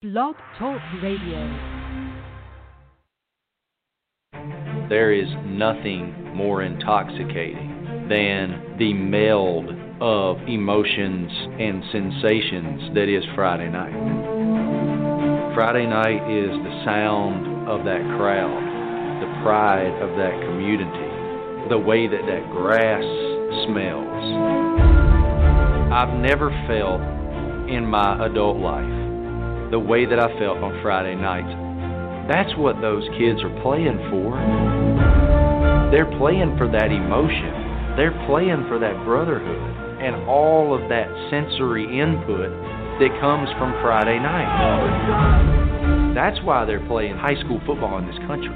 Blog Talk Radio. There is nothing more intoxicating than the meld of emotions and sensations that is Friday night. Friday night is the sound of that crowd, the pride of that community, the way that that grass smells. I've never felt in my adult life the way that I felt on Friday nights. That's what those kids are playing for. They're playing for that emotion. They're playing for that brotherhood and all of that sensory input that comes from Friday night. That's why they're playing high school football in this country.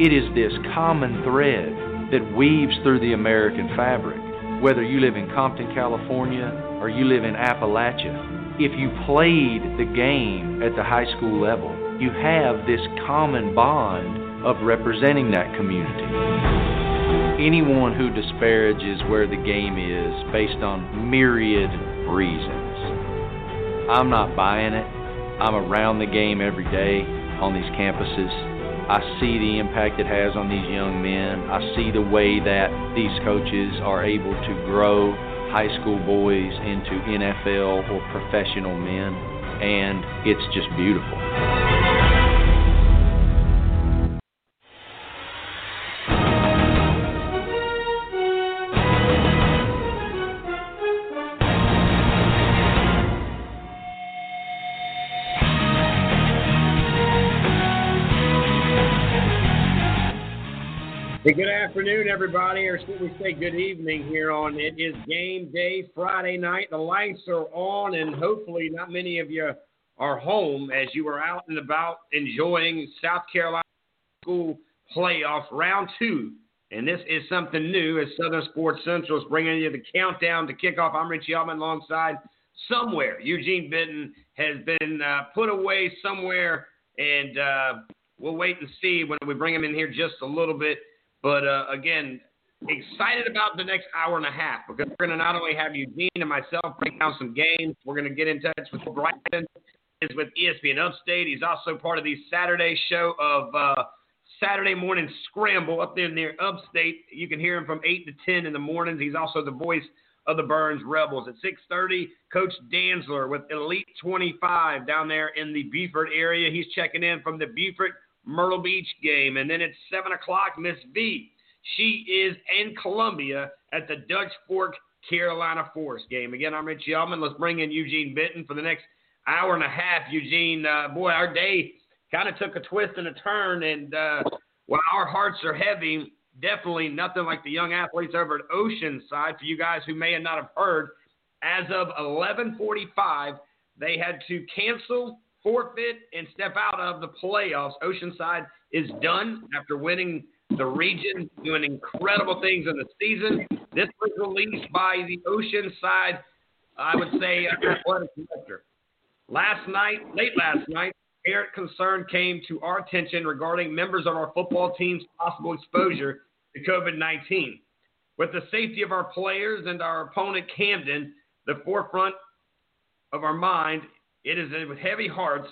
It is this common thread that weaves through the American fabric. Whether you live in Compton, California, or you live in Appalachia, if you played the game at the high school level, you have this common bond of representing that community. Anyone who disparages where the game is based on myriad reasons, I'm not buying it. I'm around the game every day on these campuses. I see the impact it has on these young men. I see the way that these coaches are able to grow high school boys into NFL or professional men, and it's just beautiful. Afternoon, everybody, or should we say good evening here on It Is Game Day Friday night. The lights are on, and hopefully, not many of you are home as you are out and about enjoying South Carolina School Playoff Round Two. And this is something new as Southern Sports Central is bringing you the countdown to kickoff. I'm Richie Altman alongside somewhere. Eugene Benton has been uh, put away somewhere, and uh, we'll wait and see when we bring him in here just a little bit. But uh, again, excited about the next hour and a half because we're going to not only have Eugene and myself break down some games, we're going to get in touch with Bryson. Is with ESPN Upstate. He's also part of the Saturday show of uh, Saturday Morning Scramble up there near Upstate. You can hear him from 8 to 10 in the mornings. He's also the voice of the Burns Rebels. At 6.30, Coach Dantzler with Elite 25 down there in the Beaufort area. He's checking in from the Beaufort Myrtle Beach game. And then at 7 o'clock, Miss V. She is in Columbia at the Dutch Fork Carolina Forest game. Again, I'm Richie Altman. Let's bring in Eugene Benton for the next hour and a half. Eugene, uh, boy, our day kind of took a twist and a turn. And uh, while our hearts are heavy, definitely nothing like the young athletes over at Oceanside. For you guys who may not have heard, as of 11:45, they had to cancel forfeit and step out of the playoffs. Oceanside is done after winning the region, doing incredible things in the season. This was released by the Oceanside, I would say, athletic director. Last night, late last night, parent concern came to our attention regarding members of our football team's possible exposure to COVID 19. With the safety of our players and our opponent, Camden, the forefront of our mind it is with heavy hearts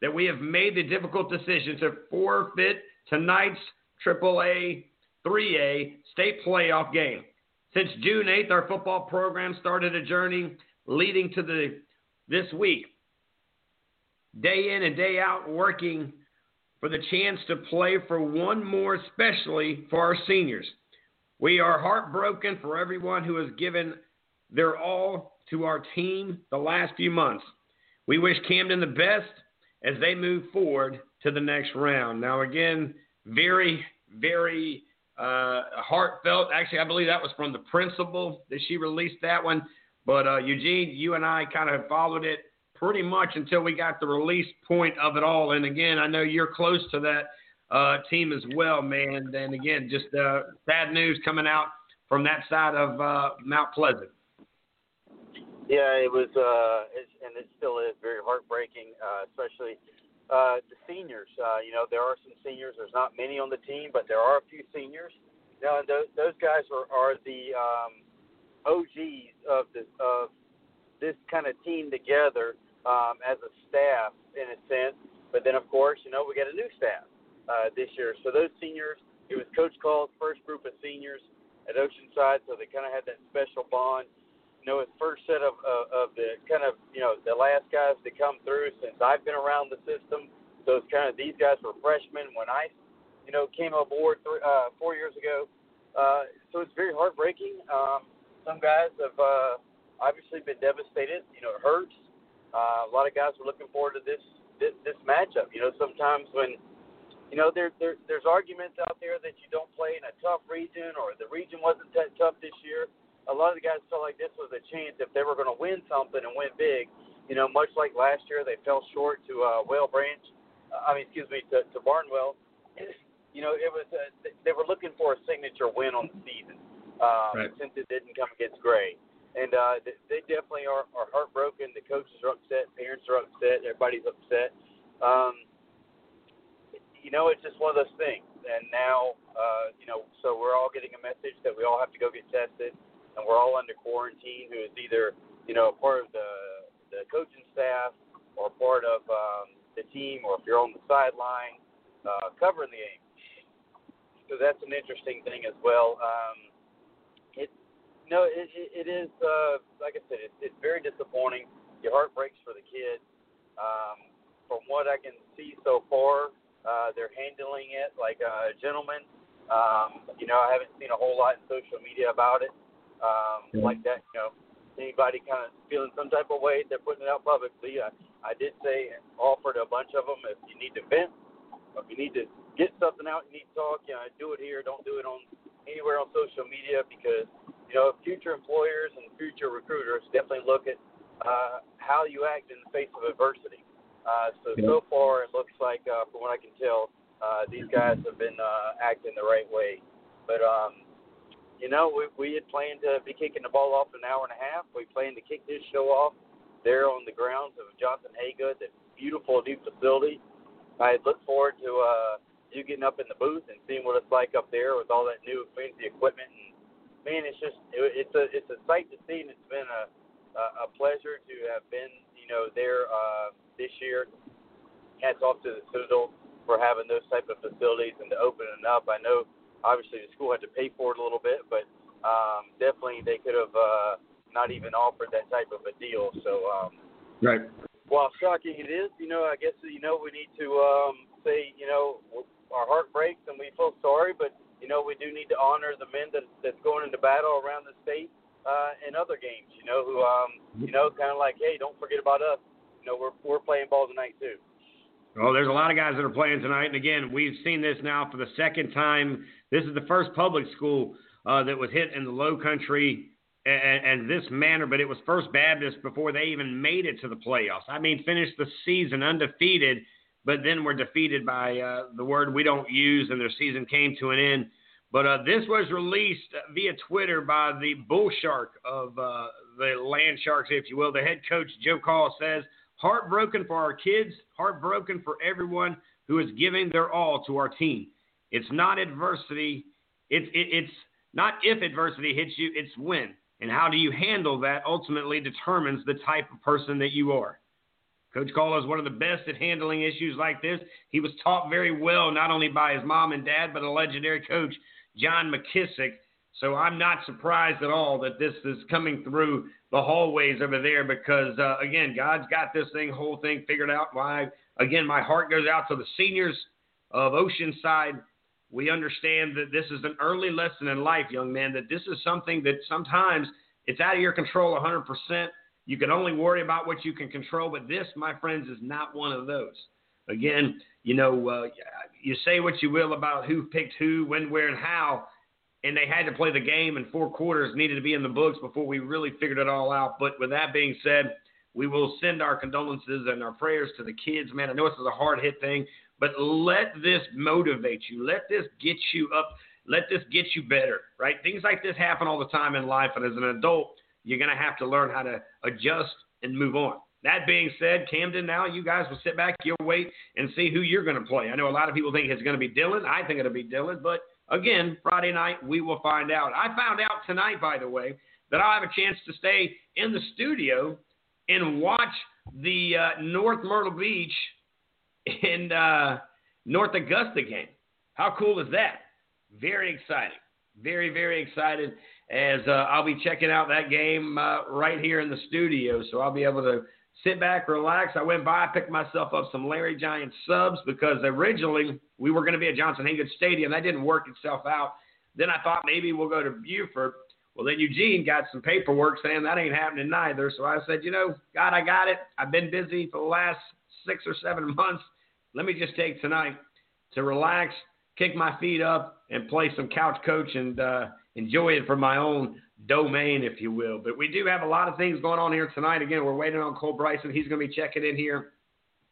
that we have made the difficult decision to forfeit tonight's AAA 3A state playoff game. Since June 8th, our football program started a journey leading to the this week. Day in and day out, working for the chance to play for one more, especially for our seniors. We are heartbroken for everyone who has given their all to our team the last few months. We wish Camden the best as they move forward to the next round. Now, again, very, very uh, heartfelt. Actually, I believe that was from the principal that she released that one. But uh, Eugene, you and I kind of followed it pretty much until we got the release point of it all. And again, I know you're close to that uh, team as well, man. And again, just uh, bad news coming out from that side of uh, Mount Pleasant. Yeah, it was, uh, it's, and it still is very heartbreaking, uh, especially uh, the seniors. Uh, you know, there are some seniors. There's not many on the team, but there are a few seniors. You know, and those, those guys are, are the um, OGs of this of this kind of team together. um, as a staff in a sense. But then, of course, you know, we got a new staff uh, this year. So those seniors, it was Coach Call's first group of seniors at Oceanside, so they kind of had that special bond. You know, his first set of, of, of the kind of, you know, the last guys to come through since I've been around the system. So it's kind of these guys were freshmen when I, you know, came aboard th- uh, four years ago. Uh, so it's very heartbreaking. Um, some guys have uh, obviously been devastated. You know, it hurts. Uh, a lot of guys were looking forward to this, this this matchup. You know, sometimes when you know there, there there's arguments out there that you don't play in a tough region or the region wasn't that tough this year. A lot of the guys felt like this was a chance if they were going to win something and win big. You know, much like last year, they fell short to uh, Whale Branch. Uh, I mean, excuse me, to, to Barnwell. You know, it was uh, they were looking for a signature win on the season um, right. since it didn't come against Gray and uh, they definitely are, are heartbroken. The coaches are upset, parents are upset, everybody's upset. Um, you know, it's just one of those things. And now, uh, you know, so we're all getting a message that we all have to go get tested, and we're all under quarantine. Who is either, you know, part of the the coaching staff or part of um, the team, or if you're on the sideline uh, covering the game. So that's an interesting thing as well. Um, no, it, it, it is. Uh, like I said, it, it's very disappointing. Your heart breaks for the kid. Um, from what I can see so far, uh, they're handling it like a gentleman. Um, you know, I haven't seen a whole lot in social media about it. Um, yeah. Like that, you know, anybody kind of feeling some type of way, they're putting it out publicly. I, I did say and offered a bunch of them if you need to vent, if you need to get something out, you need to talk. You know, do it here. Don't do it on anywhere on social media because you know, future employers and future recruiters definitely look at uh, how you act in the face of adversity. Uh, so yeah. so far, it looks like, uh, from what I can tell, uh, these guys have been uh, acting the right way. But um, you know, we we had planned to be kicking the ball off an hour and a half. We planned to kick this show off there on the grounds of Johnson Hagood, that beautiful new facility. I look forward to uh, you getting up in the booth and seeing what it's like up there with all that new fancy equipment and man, it's just it, it's a it's a sight to see, and it's been a a, pleasure to have been you know there uh, this year. Hats off to the Citadel for having those type of facilities and to open it up. I know obviously the school had to pay for it a little bit, but um, definitely they could have uh, not even offered that type of a deal. So um, right. While shocking it is, you know, I guess you know we need to um, say, you know, our heart breaks and we feel sorry, but you know, we do need to honor the men that that's going into battle around the state uh, in other games. You know, who um, you know, kind of like, hey, don't forget about us. You know, we're we're playing ball tonight too. Well, there's a lot of guys that are playing tonight, and again, we've seen this now for the second time. This is the first public school uh, that was hit in the Low Country and, and this manner, but it was First Baptist before they even made it to the playoffs. I mean, finished the season undefeated but then were defeated by uh, the word we don't use, and their season came to an end. But uh, this was released via Twitter by the bull shark of uh, the land sharks, if you will. The head coach, Joe Call, says, Heartbroken for our kids, heartbroken for everyone who is giving their all to our team. It's not adversity. It's, it, it's not if adversity hits you, it's when. And how do you handle that ultimately determines the type of person that you are. Coach Call is one of the best at handling issues like this. He was taught very well, not only by his mom and dad, but a legendary coach, John McKissick. So I'm not surprised at all that this is coming through the hallways over there because, uh, again, God's got this thing, whole thing figured out. Why? Again, my heart goes out to the seniors of Oceanside. We understand that this is an early lesson in life, young man, that this is something that sometimes it's out of your control 100%. You can only worry about what you can control, but this, my friends, is not one of those. Again, you know, uh, you say what you will about who picked who, when, where, and how, and they had to play the game, and four quarters needed to be in the books before we really figured it all out. But with that being said, we will send our condolences and our prayers to the kids, man. I know this is a hard hit thing, but let this motivate you. Let this get you up. Let this get you better, right? Things like this happen all the time in life, and as an adult, you're going to have to learn how to adjust and move on. That being said, Camden, now you guys will sit back, you'll wait and see who you're going to play. I know a lot of people think it's going to be Dillon. I think it'll be Dillon. but again, Friday night we will find out. I found out tonight, by the way, that I'll have a chance to stay in the studio and watch the uh, North Myrtle Beach and uh, North Augusta game. How cool is that? Very exciting. Very, very excited as uh, I'll be checking out that game uh, right here in the studio. So I'll be able to sit back, relax. I went by, picked myself up some Larry Giant subs because originally we were going to be at Johnson Hagood Stadium. That didn't work itself out. Then I thought maybe we'll go to Beaufort. Well, then Eugene got some paperwork saying that ain't happening neither. So I said, you know, God, I got it. I've been busy for the last six or seven months. Let me just take tonight to relax, kick my feet up, and play some couch coach and uh, enjoy it for my own domain, if you will. But we do have a lot of things going on here tonight. Again, we're waiting on Cole Bryson. He's going to be checking in here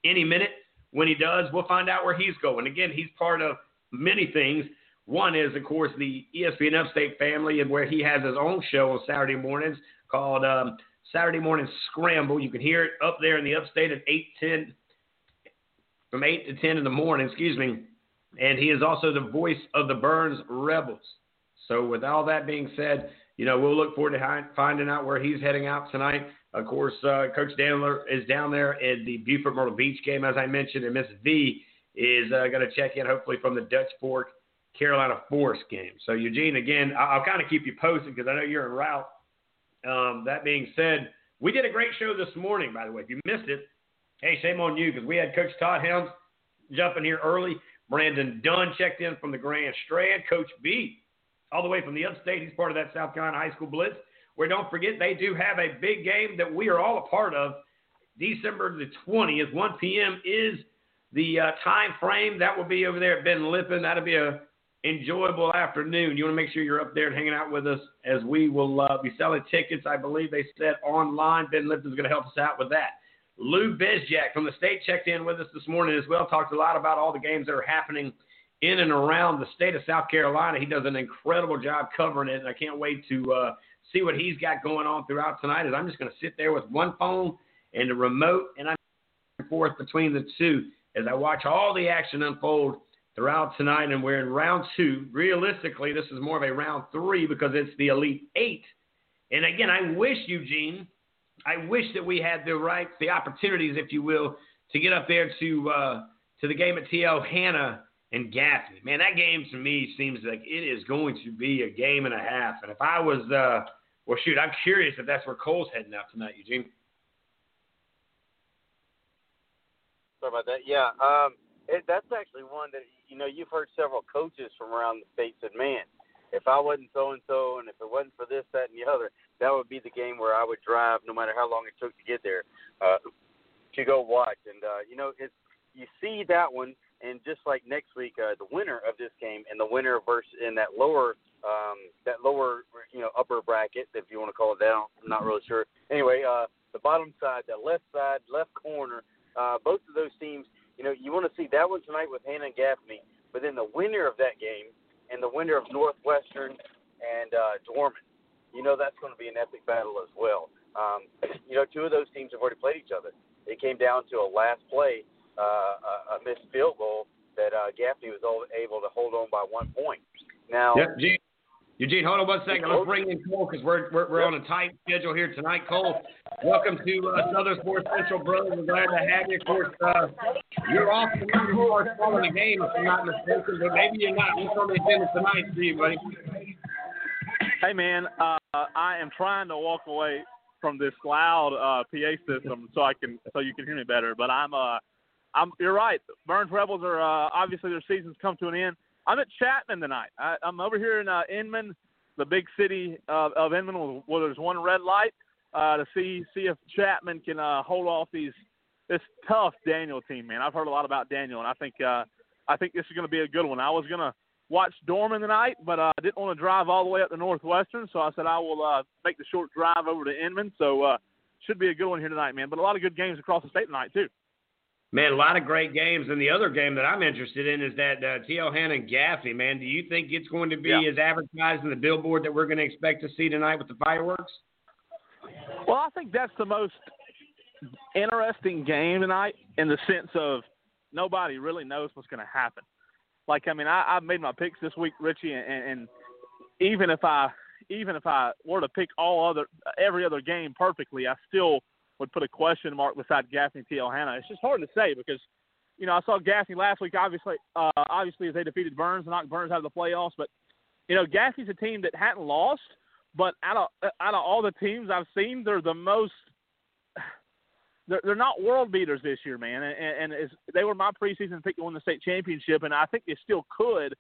any minute. When he does, we'll find out where he's going. Again, he's part of many things. One is, of course, the ESPN Upstate family, and where he has his own show on Saturday mornings called um, Saturday Morning Scramble. You can hear it up there in the Upstate at eight ten, from eight to ten in the morning. Excuse me. And he is also the voice of the Burns Rebels. So, with all that being said, you know, we'll look forward to finding out where he's heading out tonight. Of course, uh, Coach Dantzler is down there at the Beaufort Myrtle Beach game, as I mentioned, and Miss V is uh, going to check in hopefully from the Dutch Fork Carolina Forest game. So, Eugene, again, I'll, I'll kind of keep you posted because I know you're en route. Um, that being said, we did a great show this morning, by the way. If you missed it, hey, shame on you because we had Coach Todd Helms jumping here early. Brandon Dunn checked in from the Grand Strand. Coach B all the way from the upstate. He's part of that South Carolina High School Blitz, where don't forget they do have a big game that we are all a part of. December the 20th, 1 p.m. is the uh, time frame. That will be over there at Ben Lippen. That'll be a enjoyable afternoon. You want to make sure you're up there and hanging out with us as we will uh, be selling tickets. I believe they said online. Ben Lippen's going to help us out with that. Lou Bezjak from the state checked in with us this morning as well. Talked a lot about all the games that are happening in and around the state of South Carolina. He does an incredible job covering it, and I can't wait to uh, see what he's got going on throughout tonight. As I'm just going to sit there with one phone and a remote, and I'm back and forth between the two as I watch all the action unfold throughout tonight. And we're in round two. Realistically, this is more of a round three because it's the Elite Eight. And again, I wish Eugene, I wish that we had the right, the opportunities, if you will, to get up there to uh, to the game at TL Hanna and Gaffney. Man, that game to me seems like it is going to be a game and a half. And if I was, uh, well, shoot, I'm curious if that's where Cole's heading out tonight, Eugene. Sorry about that. Yeah, um, it, that's actually one that you know you've heard several coaches from around the state said, "Man, if I wasn't so and so, and if it wasn't for this, that, and the other, that would be the game where I would drive, no matter how long it took to get there, uh, to go watch." And uh, you know, it's you see that one and just like next week, uh, the winner of this game and the winner versus in that lower, um, that lower, you know, upper bracket, if you want to call it that, I'm not really sure. Anyway, uh, the bottom side, the left side, left corner, uh, both of those teams, you know, you want to see that one tonight with Hanna and Gaffney, but then the winner of that game and the winner of Northwestern and uh, Dorman, you know, that's going to be an epic battle as well. Um, you know, two of those teams have already played each other. It came down to a last play uh, a, missed field goal that uh, Gaffney was able to hold on by one point. Now, yep, Gene, Eugene, hold on one second. Let's bring in Cole because we're, we're, we're on a tight schedule here tonight. Cole, welcome to uh, Southern Sports Central, brother. We're glad to have you. Of course, uh, you're off the number four following the game, if I'm not mistaken, but maybe you're not. What's on the agenda tonight for you, buddy? Hey, man, uh, I am trying to walk away from this loud uh, PA system so I can so you can hear me better. But I'm uh I'm, you're right. Burns Rebels are uh, obviously their season's come to an end. I'm at Chapman tonight. I, I'm over here in uh, Inman, the big city of, of Inman, where there's one red light, uh, to see see if Chapman can uh, hold off these this tough Daniel team. Man, I've heard a lot about Daniel, and I think uh, I think this is going to be a good one. I was going to watch Dorman tonight, but uh, I didn't want to drive all the way up to Northwestern, so I said I will uh, make the short drive over to Inman. So uh, should be a good one here tonight, man. But a lot of good games across the state tonight too. Man, a lot of great games. And the other game that I'm interested in is that uh, T.L. Hanna and Gaffney, man. Do you think it's going to be yeah. as advertised in the billboard that we're going to expect to see tonight with the fireworks? Well, I think that's the most interesting game tonight in the sense of nobody really knows what's going to happen. Like, I mean, I, I've made my picks this week, Richie, and, and even if I even if I were to pick all other every other game perfectly, I still would put a question mark beside Gaffney T. Hanna. It's just hard to say because, you know, I saw Gaffney last week. Obviously, uh, obviously as they defeated Burns and knocked Burns out of the playoffs, but you know, Gaffney's a team that hadn't lost, but out of out of all the teams I've seen, they're the most. They're, they're not world beaters this year, man, and, and they were my preseason pick to win the state championship, and I think they still could,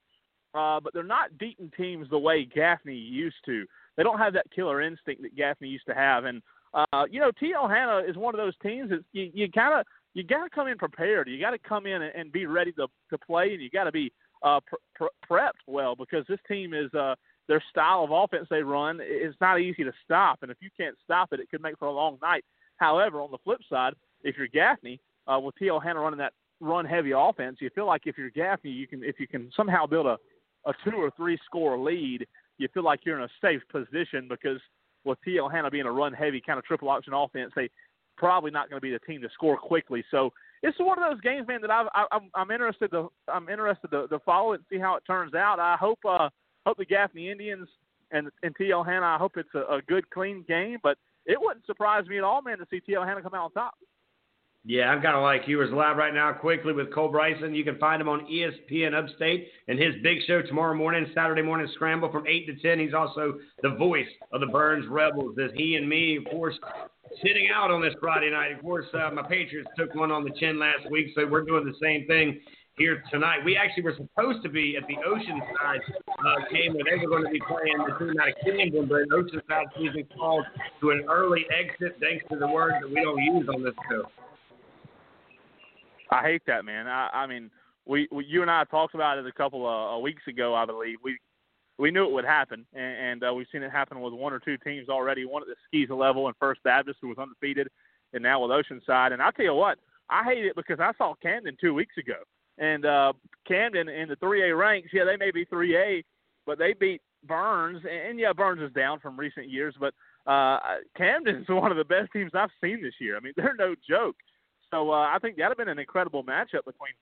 uh, but they're not beating teams the way Gaffney used to. They don't have that killer instinct that Gaffney used to have, and uh, you know, T.L. Hanna is one of those teams that you, you kind of you got to come in prepared. You got to come in and, and be ready to to play, and you got to be uh, pre- prepped well because this team is uh, their style of offense they run is not easy to stop, and if you can't stop it, it could make for a long night. However, on the flip side, if you're Gaffney uh, with T.L. Hanna running that run heavy offense, you feel like if you're Gaffney, you can if you can somehow build a a two or three score lead, you feel like you're in a safe position because with T.L. Hanna being a run heavy kind of triple option offense, they probably not going to be the team to score quickly. So it's one of those games, man, that I've, I, I'm I'm interested to I'm interested to, to follow it and see how it turns out. I hope uh hope the Gaffney Indians and and T.L. Hanna. I hope it's a, a good clean game, but it wouldn't surprise me at all, man, to see T.L. Hanna come out on top. Yeah, I'm kind of like you. We're live right now quickly with Cole Bryson. You can find him on ESPN Upstate and his big show tomorrow morning, Saturday morning scramble from 8 to 10. He's also the voice of the Burns Rebels as he and me, of course, sitting out on this Friday night. Of course, uh, my Patriots took one on the chin last week, so we're doing the same thing here tonight. We actually were supposed to be at the Oceanside uh, game where they were going to be playing the team out of Camden, but Oceanside season called to an early exit thanks to the word that we don't use on this show. I hate that, man. I, I mean, we, we you and I talked about it a couple of uh, weeks ago, I believe. We we knew it would happen, and, and uh, we've seen it happen with one or two teams already. One at the SCISA level and First Baptist, who was undefeated, and now with Oceanside. And I tell you what, I hate it because I saw Camden two weeks ago, and uh, Camden in the 3A ranks, yeah, they may be 3A, but they beat Burns, and yeah, Burns is down from recent years, but uh, Camden is one of the best teams I've seen this year. I mean, they're no joke. So uh, I think that'd have been an incredible matchup between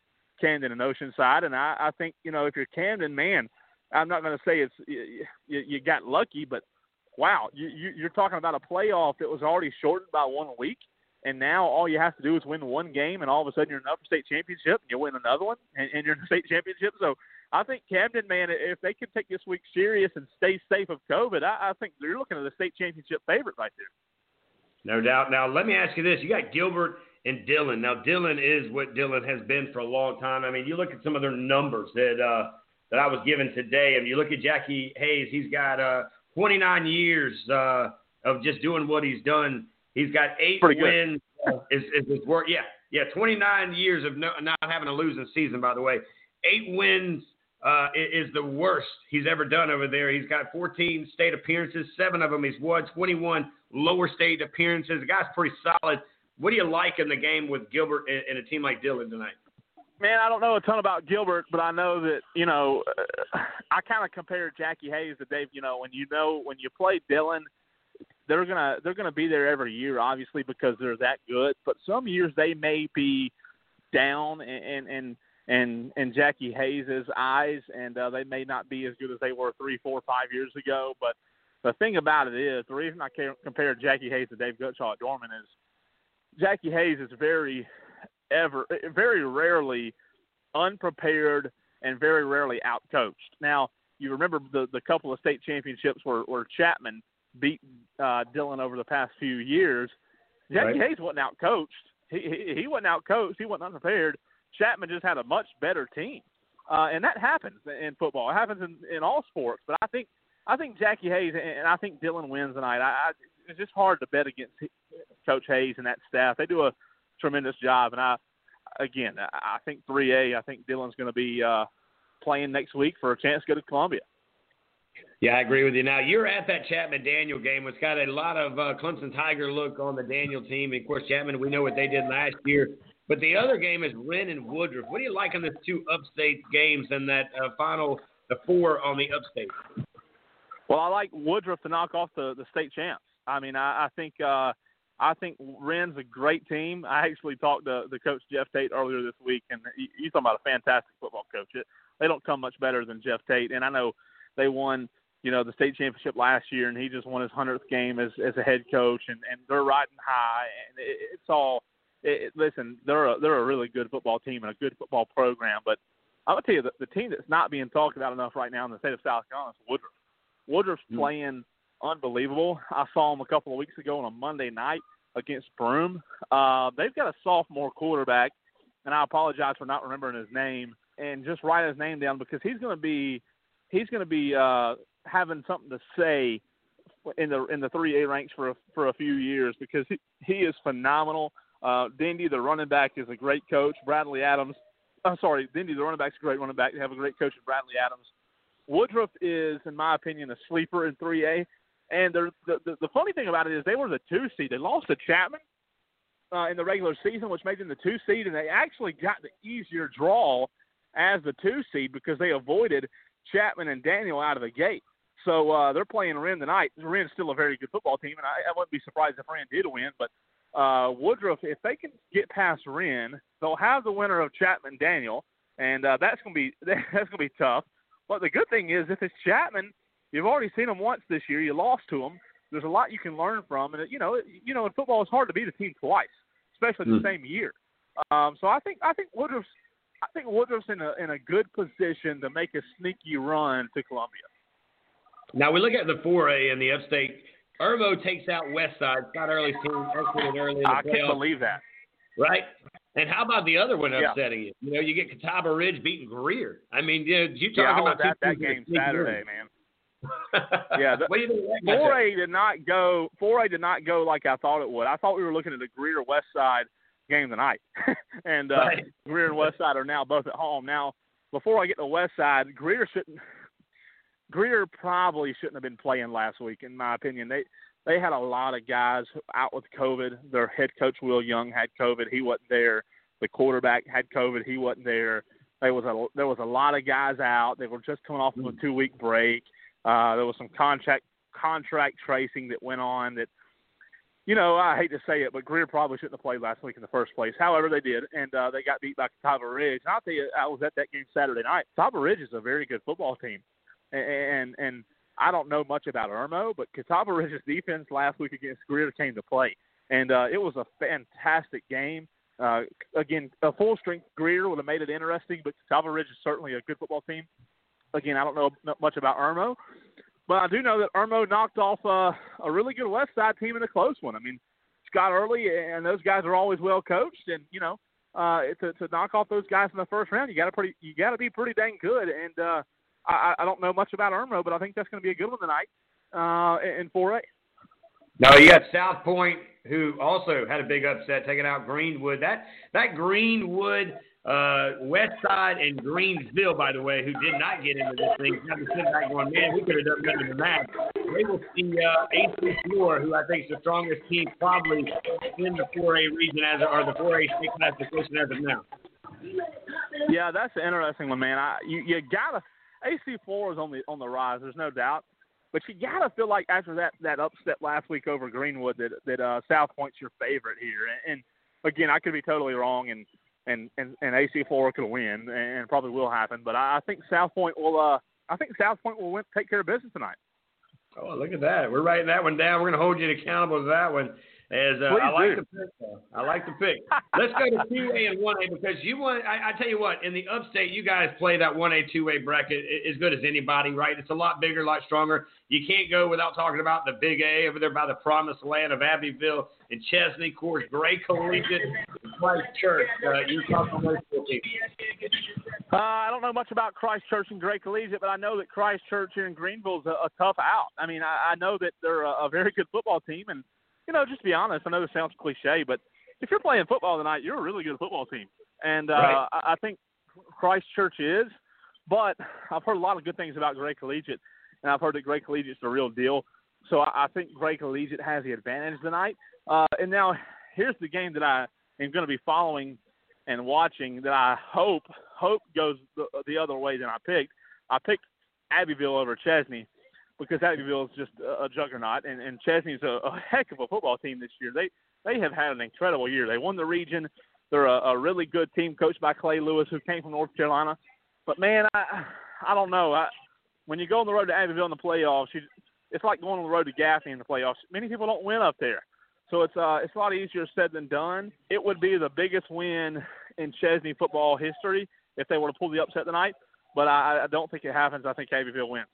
Camden and Oceanside. And I, I think you know if you're Camden, man, I'm not going to say it's you, you got lucky, but wow, you, you, you're talking about a playoff that was already shortened by one week, and now all you have to do is win one game, and all of a sudden you're in an upper state championship, and you win another one, and, and you're in the state championship. So I think Camden, man, if they can take this week serious and stay safe of COVID, I, I think you're looking at a state championship favorite right there. No doubt. Now let me ask you this: You got Gilbert and Dillon. Now Dillon is what Dillon has been for a long time. I mean, you look at some of their numbers that uh, that I was given today, I and you look at Jackie Hayes. He's got uh, 29 years uh, of just doing what he's done. He's got eight Pretty wins. Uh, is, is his work? Yeah, yeah. 29 years of no, not having a losing season. By the way, eight wins uh, is the worst he's ever done over there. He's got 14 state appearances, seven of them he's won, 21 lower state appearances. The guy's pretty solid. What do you like in the game with Gilbert and a team like Dillon tonight? Man, I don't know a ton about Gilbert, but I know that you know I kind of compare Jackie Hayes to Dave. You know, when you know when you play Dillon, they're gonna they're gonna be there every year, obviously because they're that good. But some years they may be down and and and and Jackie Hayes's eyes, and uh, they may not be as good as they were three, four, five years ago. But the thing about it is, the reason I compare Jackie Hayes to Dave Gutshall at Dorman is Jackie Hayes is very ever very rarely unprepared and very rarely outcoached. Now, you remember the the couple of state championships where, where Chapman beat uh, Dillon over the past few years. Jackie right. Hayes wasn't outcoached. He, he he wasn't outcoached. He wasn't unprepared. Chapman just had a much better team, uh, and that happens in football. It happens in, in all sports. But I think I think Jackie Hayes and I think Dillon wins tonight. I, I it's just hard to bet against Coach Hayes and that staff. They do a tremendous job, and I again I think 3A. I think Dillon's going to be uh, playing next week for a chance to go to Columbia. Yeah, I agree with you. Now you're at that Chapman Daniel game. It's got a lot of uh, Clemson Tiger look on the Daniel team. And of course, Chapman, we know what they did last year. But the other game is Wren and Woodruff. What do you like on the two upstate games and that uh, final, the four on the upstate? Well, I like Woodruff to knock off the the state champs. I mean, I, I think uh, I think Wren's a great team. I actually talked to the coach Jeff Tate earlier this week, and he's talking about a fantastic football coach. It, they don't come much better than Jeff Tate, and I know they won you know, the state championship last year, and he just won his hundredth game as as a head coach, and and they're riding high, and it, it's all. It, listen, they're a, they're a really good football team and a good football program, but I'm gonna tell you the, the team that's not being talked about enough right now in the state of South Carolina is Woodruff. Woodruff's mm-hmm. playing unbelievable. I saw him a couple of weeks ago on a Monday night against Broome. Uh, they've got a sophomore quarterback, and I apologize for not remembering his name. And just write his name down because he's going to be he's going to be uh, having something to say in the in the three A ranks for a, for a few years because he he is phenomenal. Uh, Dindy, the running back, is a great coach. Bradley Adams, I'm sorry, Dindy, the running back, is a great running back. They have a great coach in Bradley Adams. Woodruff is, in my opinion, a sleeper in 3A. And the, the the funny thing about it is they were the two seed. They lost to Chapman uh, in the regular season, which made them the two seed, and they actually got the easier draw as the two seed because they avoided Chapman and Daniel out of the gate. So uh, they're playing Wren tonight. Wren's still a very good football team, and I, I wouldn't be surprised if Wren did win. But uh, Woodruff, if they can get past Wren, they'll have the winner of Chapman Daniel, and uh, that's gonna be that's gonna be tough. But the good thing is, if it's Chapman, you've already seen them once this year. You lost to them. There's a lot you can learn from, and you know, you know, in football, it's hard to beat a team twice, especially mm. the same year. Um, so I think I think Woodruff's I think Woodruff's in a in a good position to make a sneaky run to Columbia. Now we look at the 4A and the upstate. Irmo takes out Westside. Scott Early's team exited early in the I playoffs. can't believe that. Right. And how about the other one upsetting yeah. you? You know, you get Catawba Ridge beating Greer. I mean, you, know, you talk yeah, about that that game Saturday, man. Yeah, the, what do you think four A did not go. Four A did not go like I thought it would. I thought we were looking at a Greer West Side game tonight, and uh, right. Greer and West Side are now both at home. Now, before I get to West Side, Greer shouldn't. Greer probably shouldn't have been playing last week, in my opinion. They they had a lot of guys out with COVID. Their head coach Will Young had COVID. He wasn't there. The quarterback had COVID. He wasn't there. There was a there was a lot of guys out. They were just coming off of a two week break. Uh, there was some contract contract tracing that went on that, you know, I hate to say it, but Greer probably shouldn't have played last week in the first place. However, they did, and uh, they got beat by Catawba Ridge. And I'll tell you, I was at that game Saturday night. Catawba Ridge is a very good football team, and and I don't know much about Irmo, but Catawba Ridge's defense last week against Greer came to play, and uh, it was a fantastic game. Uh, again, a full strength Greer would have made it interesting, but Catawba Ridge is certainly a good football team again, I don't know much about Irmo, but I do know that Irmo knocked off uh, a really good West Side team in a close one. I mean, Scott Early and those guys are always well coached, and you know, uh, to to knock off those guys in the first round, you got to pretty you got to be pretty dang good. And uh, I, I don't know much about Irmo, but I think that's going to be a good one tonight uh, in 4A. No, you got South Point, who also had a big upset, taking out Greenwood. That that Greenwood uh, West Side and Greensville, by the way, who did not get into this thing, back going, man, we could have done better than that. They will see uh, AC Flora, who I think is the strongest team probably in the 4A region as or the 4A state classification as of now. Yeah, that's an interesting one, man. I you, you gotta AC Flora is on the on the rise. There's no doubt. But you gotta feel like after that that upset last week over Greenwood that that uh, South Point's your favorite here. And, and again, I could be totally wrong, and and and, and AC Flora could win, and probably will happen. But I, I think South Point will. Uh, I think South Point will win, take care of business tonight. Oh, look at that! We're writing that one down. We're going to hold you accountable to that one. As uh, I like do. to pick, I like to pick. Let's go to two A and one A because you want. I, I, tell you what, in the upstate, you guys play that one A, two A bracket as good as anybody, right? It's a lot bigger, a lot stronger. You can't go without talking about the Big A over there by the promised land of Abbeville and Chesnee. Of course, Gray Collegiate, Christ Church. Uh, you talk about those four teams. Uh, I don't know much about Christ Church and Gray Collegiate, but I know that Christ Church here in Greenville is a, a tough out. I mean, I, I know that they're a, a very good football team and you know, just to be honest, I know this sounds cliche, but if you're playing football tonight, you're a really good football team, and uh, right. I, I think Christ Church is. But I've heard a lot of good things about Gray Collegiate, and I've heard that Gray Collegiate's the real deal. So I, I think Gray Collegiate has the advantage tonight. Uh, and now here's the game that I am going to be following and watching that I hope hope goes the, the other way than I picked. I picked Abbeville over Chesnee because Abbeville is just a, a juggernaut, and, and Chesnee's a, a heck of a football team this year. They they have had an incredible year. They won the region. They're a, a really good team coached by Clay Lewis, who came from North Carolina. But man, I I don't know. I, when you go on the road to Abbeville in the playoffs, you, it's like going on the road to Gaffney in the playoffs. Many people don't win up there, so it's uh it's a lot easier said than done. It would be the biggest win in Chesnee football history if they were to pull the upset tonight, but I, I don't think it happens. I think Abbeville wins.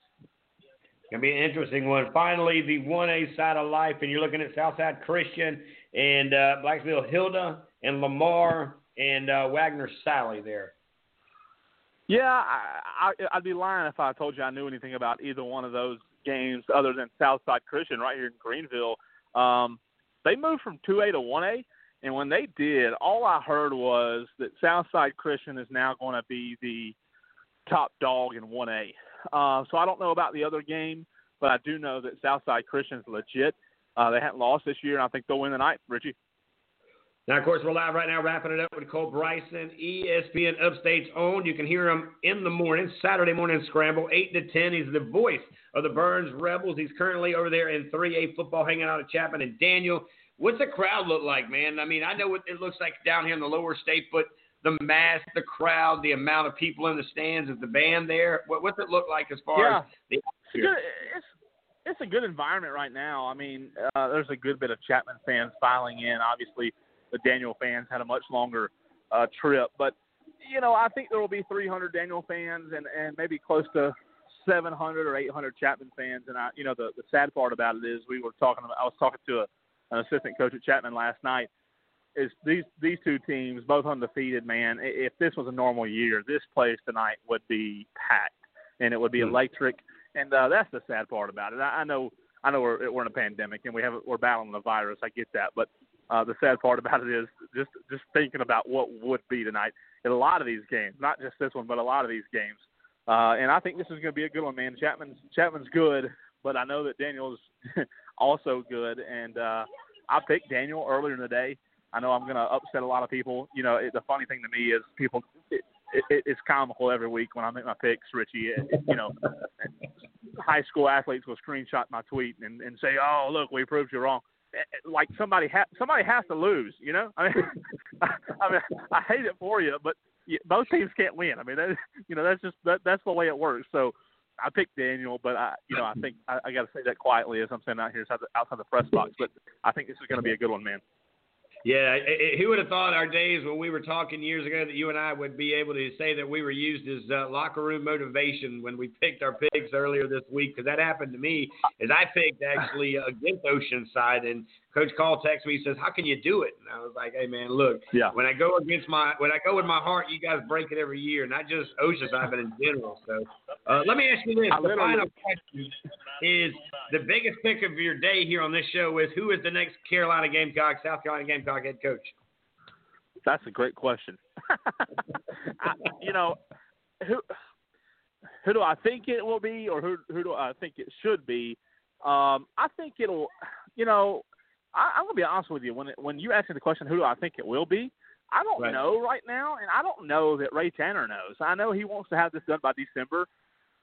Gonna be an interesting one. Finally, the one A side of life, and you're looking at Southside Christian and uh, Blackville Hilda and Lamar and uh, Wagener Salley there. Yeah, I, I, I'd be lying if I told you I knew anything about either one of those games other than Southside Christian right here in Greenville. Um, they moved from 2A to 1A, and when they did, all I heard was that Southside Christian is now going to be the top dog in 1A. Uh, so I don't know about the other game, but I do know that Southside Christian's legit. Uh, they haven't lost this year, and I think they'll win the night, Richie. Now, of course, we're live right now, wrapping it up with Cole Bryson, ESPN Upstate's own. You can hear him in the morning, Saturday morning scramble, 8 to 10. He's the voice of the Burns Rebels. He's currently over there in 3A football, hanging out at Chapman. And Daniel, what's the crowd look like, man? I mean, I know what it looks like down here in the lower state, but the mass, the crowd, the amount of people in the stands, is the band there? What, what's it look like as far yeah. as the it's, it's it's a good environment right now. I mean, uh, there's a good bit of Chapman fans filing in. Obviously, the Daniel fans had a much longer uh, trip, but you know, I think there will be 300 Daniel fans and and maybe close to 700 or 800 Chapman fans. And I, you know, the the sad part about it is we were talking. About, I was talking to a, an assistant coach at Chapman last night. Is these these two teams both undefeated? Man, if this was a normal year, this place tonight would be packed and it would be mm-hmm. electric. And uh, that's the sad part about it. I, I know I know we're we're in a pandemic and we have we're battling the virus. I get that, but uh, the sad part about it is just just thinking about what would be tonight in a lot of these games, not just this one, but a lot of these games. Uh, and I think this is going to be a good one, man. Chapman's Chapman's good, but I know that Daniel's also good. And uh, I picked Daniel earlier in the day. I know I'm going to upset a lot of people. You know, it, the funny thing to me is people. It, it, it's comical every week when I make my picks, Richie. You know, high school athletes will screenshot my tweet and, and say, "Oh, look, we proved you wrong." Like somebody ha- somebody has to lose, you know. I mean, I mean, I hate it for you, but both teams can't win. I mean, that, you know, that's just that, that's the way it works. So I picked Daniel, but I, you know, I think I, I got to say that quietly as I'm saying out here outside the press box. But I think this is going to be a good one, man. Yeah, who would have thought our days when we were talking years ago that you and I would be able to say that we were used as uh, locker room motivation when we picked our picks earlier this week? Because that happened to me, as I picked actually against Oceanside, and Coach Call texts me, he says, "How can you do it?" And I was like, "Hey man, look, yeah. when I go against my when I go with my heart, you guys break it every year, not just Oceanside, but in general." So uh, let me ask you this: the final question is the biggest pick of your day here on this show is who is the next Carolina Gamecock, South Carolina Gamecock head coach? That's a great question. I, you know, who who do I think it will be, or who who do I think it should be? Um, I think it'll. You know, I, I'm gonna be honest with you. When it, when you ask me the question, who do I think it will be? I don't right. know right now, and I don't know that Ray Tanner knows. I know he wants to have this done by December,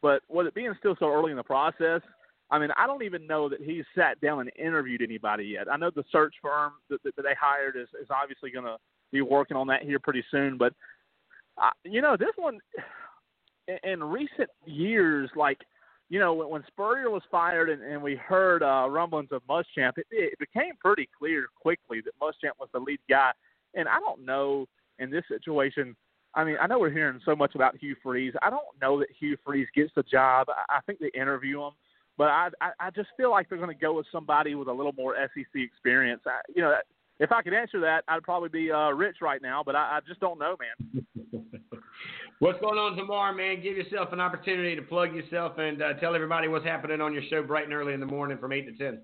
but with it being still so early in the process, I mean, I don't even know that he's sat down and interviewed anybody yet. I know the search firm that, that, that they hired is, is obviously going to be working on that here pretty soon, but uh, you know, this one in, in recent years, like you know, when, when Spurrier was fired and, and we heard uh, rumblings of Muschamp, it, it became pretty clear quickly that Muschamp was the lead guy. And I don't know in this situation. I mean, I know we're hearing so much about Hugh Freeze. I don't know that Hugh Freeze gets the job. I, I think they interview him, but I, I I just feel like they're going to go with somebody with a little more SEC experience. I, you know, if I could answer that, I'd probably be uh, rich right now, but I, I just don't know, man. What's going on tomorrow, man? Give yourself an opportunity to plug yourself and uh, tell everybody what's happening on your show bright and early in the morning from eight to ten.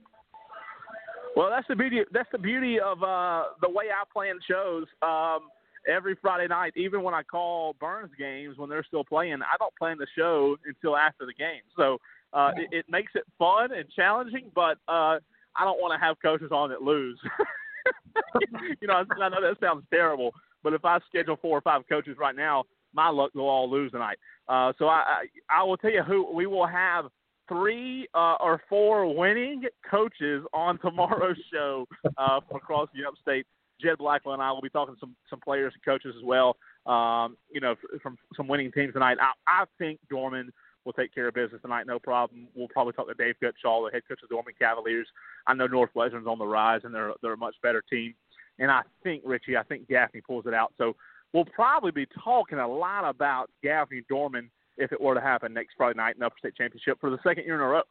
Well, that's the beauty. That's the beauty of uh, the way I plan shows. Um, every Friday night, even when I call Burns games when they're still playing, I don't plan the show until after the game. So uh, it, it makes it fun and challenging, but uh, I don't want to have coaches on that lose. you know, I know that sounds terrible, but if I schedule four or five coaches right now, my luck they'll all lose tonight. Uh, so I, I I will tell you who we will have three uh, or four winning coaches on tomorrow's show uh, from across the upstate. Jed Blackwell and I will be talking to some some players and coaches as well. Um, you know, from some winning teams tonight. I, I think Dorman will take care of business tonight, no problem. We'll probably talk to Dave Gutshall, the head coach of the Dorman Cavaliers. I know Northwestern's on the rise, and they're they're a much better team. And I think Richie, I think Gaffney pulls it out. So we'll probably be talking a lot about Gaffney Dorman if it were to happen next Friday night in the Upper State Championship for the second year in a row.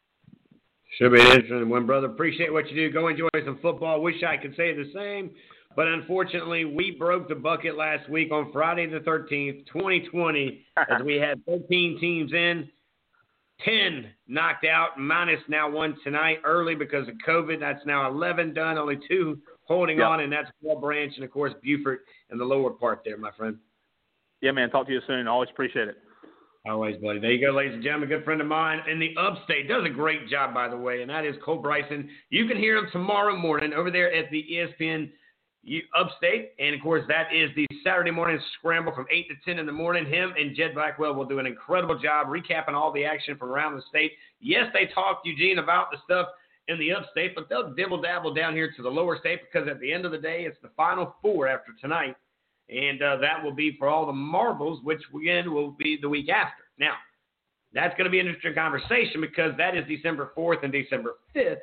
Should be an interesting one, brother. Appreciate what you do. Go enjoy some football. Wish I could say the same, but unfortunately, we broke the bucket last week on Friday the 13th, 2020, as we had 13 teams in, 10 knocked out, minus now one tonight early because of COVID. That's now 11 done, only two holding Yep. on, and that's Whale Branch and, of course, Beaufort in the lower part there, my friend. Yeah, man. Talk to you soon. Always appreciate it. Always, buddy. There you go, ladies and gentlemen. A good friend of mine in the upstate does a great job, by the way, and that is Cole Bryson. You can hear him tomorrow morning over there at the ESPN upstate, and of course that is the Saturday morning scramble from eight to ten in the morning. Him and Jed Blackwell will do an incredible job recapping all the action from around the state. Yes, they talked Eugene about the stuff in the upstate, but they'll dibble dabble down here to the lower state because at the end of the day, it's the final four after tonight and uh, that will be for all the marbles, which again will be the week after. Now, that's going to be an interesting conversation because that is December 4th and December 5th.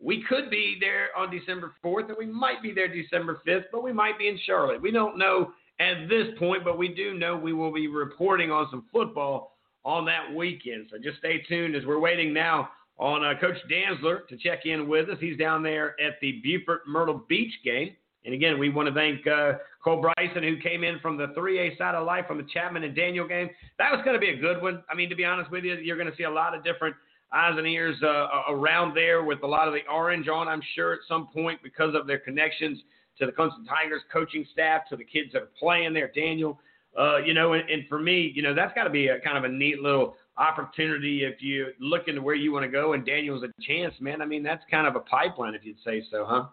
We could be there on December 4th, and we might be there December 5th, but we might be in Charlotte. We don't know at this point, but we do know we will be reporting on some football on that weekend. So just stay tuned as we're waiting now on uh, Coach Dantzler to check in with us. He's down there at the Beaufort Myrtle Beach game. And again, we want to thank uh, Cole Bryson, who came in from the 3A side of life from the Chapman and Daniel game. That was going to be a good one. I mean, to be honest with you, you're going to see a lot of different eyes and ears uh, around there with a lot of the orange on, I'm sure, at some point because of their connections to the Clemson Tigers coaching staff, to the kids that are playing there, Daniel. Uh, you know, and, and for me, you know, that's got to be a kind of a neat little opportunity if you look into where you want to go. And Daniel's a chance, man. I mean, that's kind of a pipeline, if you'd say so, huh?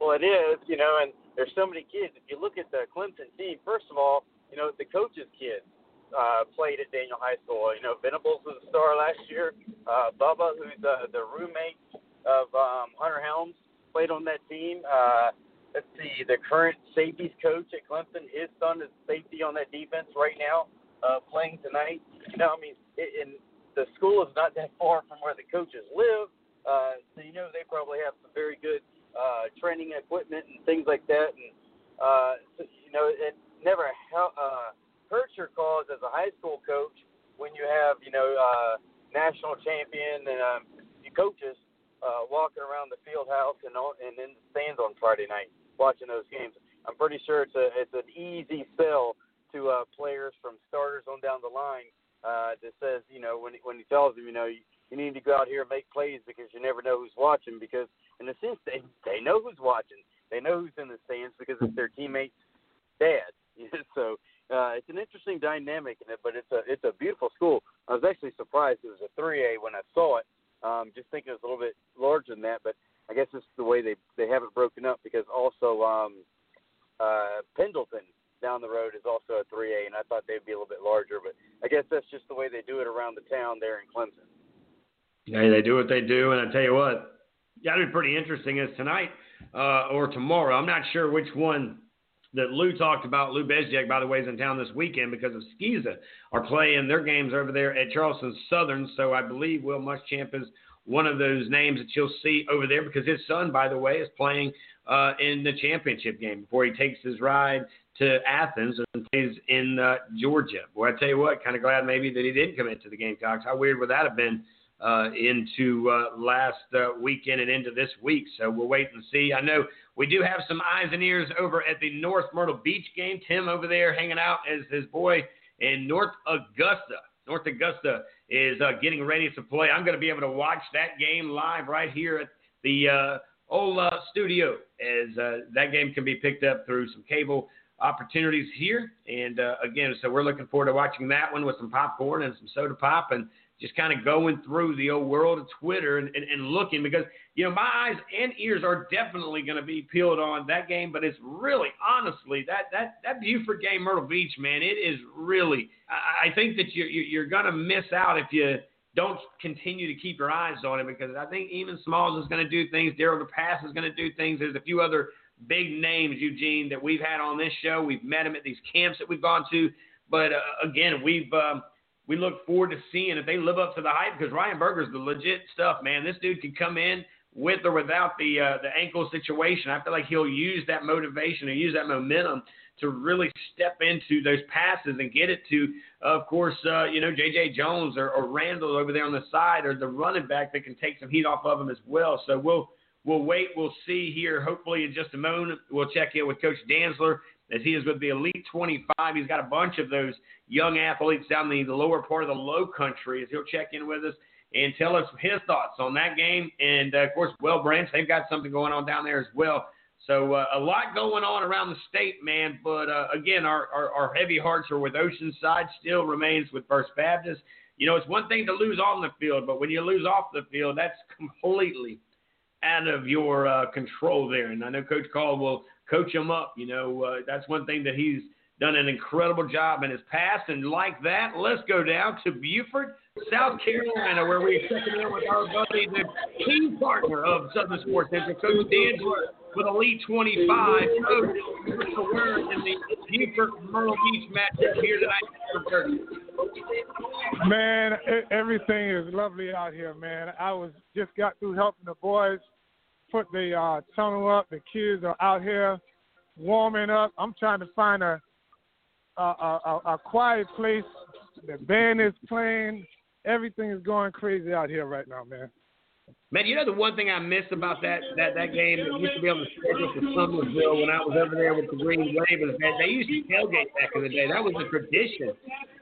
Well, it is, you know, and there's so many kids. If you look at the Clemson team, first of all, you know, the coach's kids uh, played at Daniel High School. You know, Venables was a star last year. Uh, Bubba, who's uh, the roommate of um, Hunter Helms, played on that team. Uh, let's see, the current safeties coach at Clemson, his son is safety on that defense right now, uh, playing tonight. You know, I mean, it, and the school is not that far from where the coaches live. Uh, so you know they probably have some very good uh, training equipment and things like that. And uh, you know, it never hel- uh, hurts your cause as a high school coach when you have you know uh, national champion and um, coaches uh, walking around the field house and on, and in the stands on Friday night watching those games. I'm pretty sure it's a it's an easy sell to uh, players from starters on down the line uh, that says you know when when he tells them you know you, you need to go out here and make plays because you never know who's watching because in a sense they they know who's watching. They know who's in the stands because it's their teammates dad. So uh, it's an interesting dynamic in it but it's a it's a beautiful school. I was actually surprised it was a 3A when I saw it. Um, just thinking it was a little bit larger than that but I guess it's the way they they have it broken up because also um, uh, Pendleton down the road is also a 3A, and I thought they'd be a little bit larger, but I guess that's just the way they do it around the town there in Clemson. Hey, they do what they do, and I tell you what, that'll be pretty interesting. Is tonight uh, or tomorrow? I'm not sure which one that Lou talked about. Lou Bezjak, by the way, is in town this weekend because of SCISA are playing their games over there at Charleston Southern. So I believe Will Muschamp is one of those names that you'll see over there because his son, by the way, is playing uh, in the championship game before he takes his ride to Athens and plays in uh, Georgia. Well, I tell you what, kind of glad maybe that he didn't commit to the Gamecocks. How weird would that have been uh, into uh, last uh, weekend and into this week? So we'll wait and see. I know we do have some eyes and ears over at the North Myrtle Beach game. Tim over there hanging out as his boy in North Augusta. North Augusta is uh, getting ready to play. I'm going to be able to watch that game live right here at the uh, uh, studio as uh, that game can be picked up through some cable opportunities here. And uh, again, so we're looking forward to watching that one with some popcorn and some soda pop and just kind of going through the old world of Twitter and, and, and looking because, you know, my eyes and ears are definitely going to be peeled on that game. But it's really, honestly, that, that, that Beaufort game, Myrtle Beach, man, it is really, I, I think that you're, you're going to miss out if you don't continue to keep your eyes on it because I think even Smalls is going to do things. Daryl DePass is going to do things. There's a few other big names, Eugene, that we've had on this show. We've met them at these camps that we've gone to. But uh, again, we've um, we look forward to seeing if they live up to the hype because Ryan Burger's the legit stuff, man. This dude can come in with or without the uh, the ankle situation. I feel like he'll use that motivation and use that momentum to really step into those passes and get it to, of course, uh, you know, J.J. Jones or, or Randall over there on the side or the running back that can take some heat off of him as well. So we'll we'll wait. We'll see here. Hopefully, in just a moment, we'll check in with Coach Dantzler as he is with the Elite 25. He's got a bunch of those young athletes down the, the lower part of the low country as he'll check in with us and tell us his thoughts on that game. And, uh, of course, Whale Branch, they've got something going on down there as well. So uh, a lot going on around the state, man. But uh, again, our, our, our heavy hearts are with Oceanside. Still remains with First Baptist. You know, it's one thing to lose on the field, but when you lose off the field, that's completely out of your uh, control there. And I know Coach Call will coach him up. You know, uh, that's one thing that he's done an incredible job in his past. And like that, let's go down to Beaufort, South Carolina, where we're checking in with our buddy, the key partner of Southern Sports Central, Coach Dantzler with Elite 25. Coach, in the Beaufort Myrtle Beach matchup here tonight? Man, everything is lovely out here, man. I was just got through helping the boys put the uh, tunnel up. The kids are out here warming up. I'm trying to find a a, a, a quiet place. The band is playing. Everything is going crazy out here right now, man. Man, you know the one thing I miss about that that that game that used to be able to schedule for Summerville when I was over there with the Green Wave is that they used to tailgate back in the day. That was a tradition.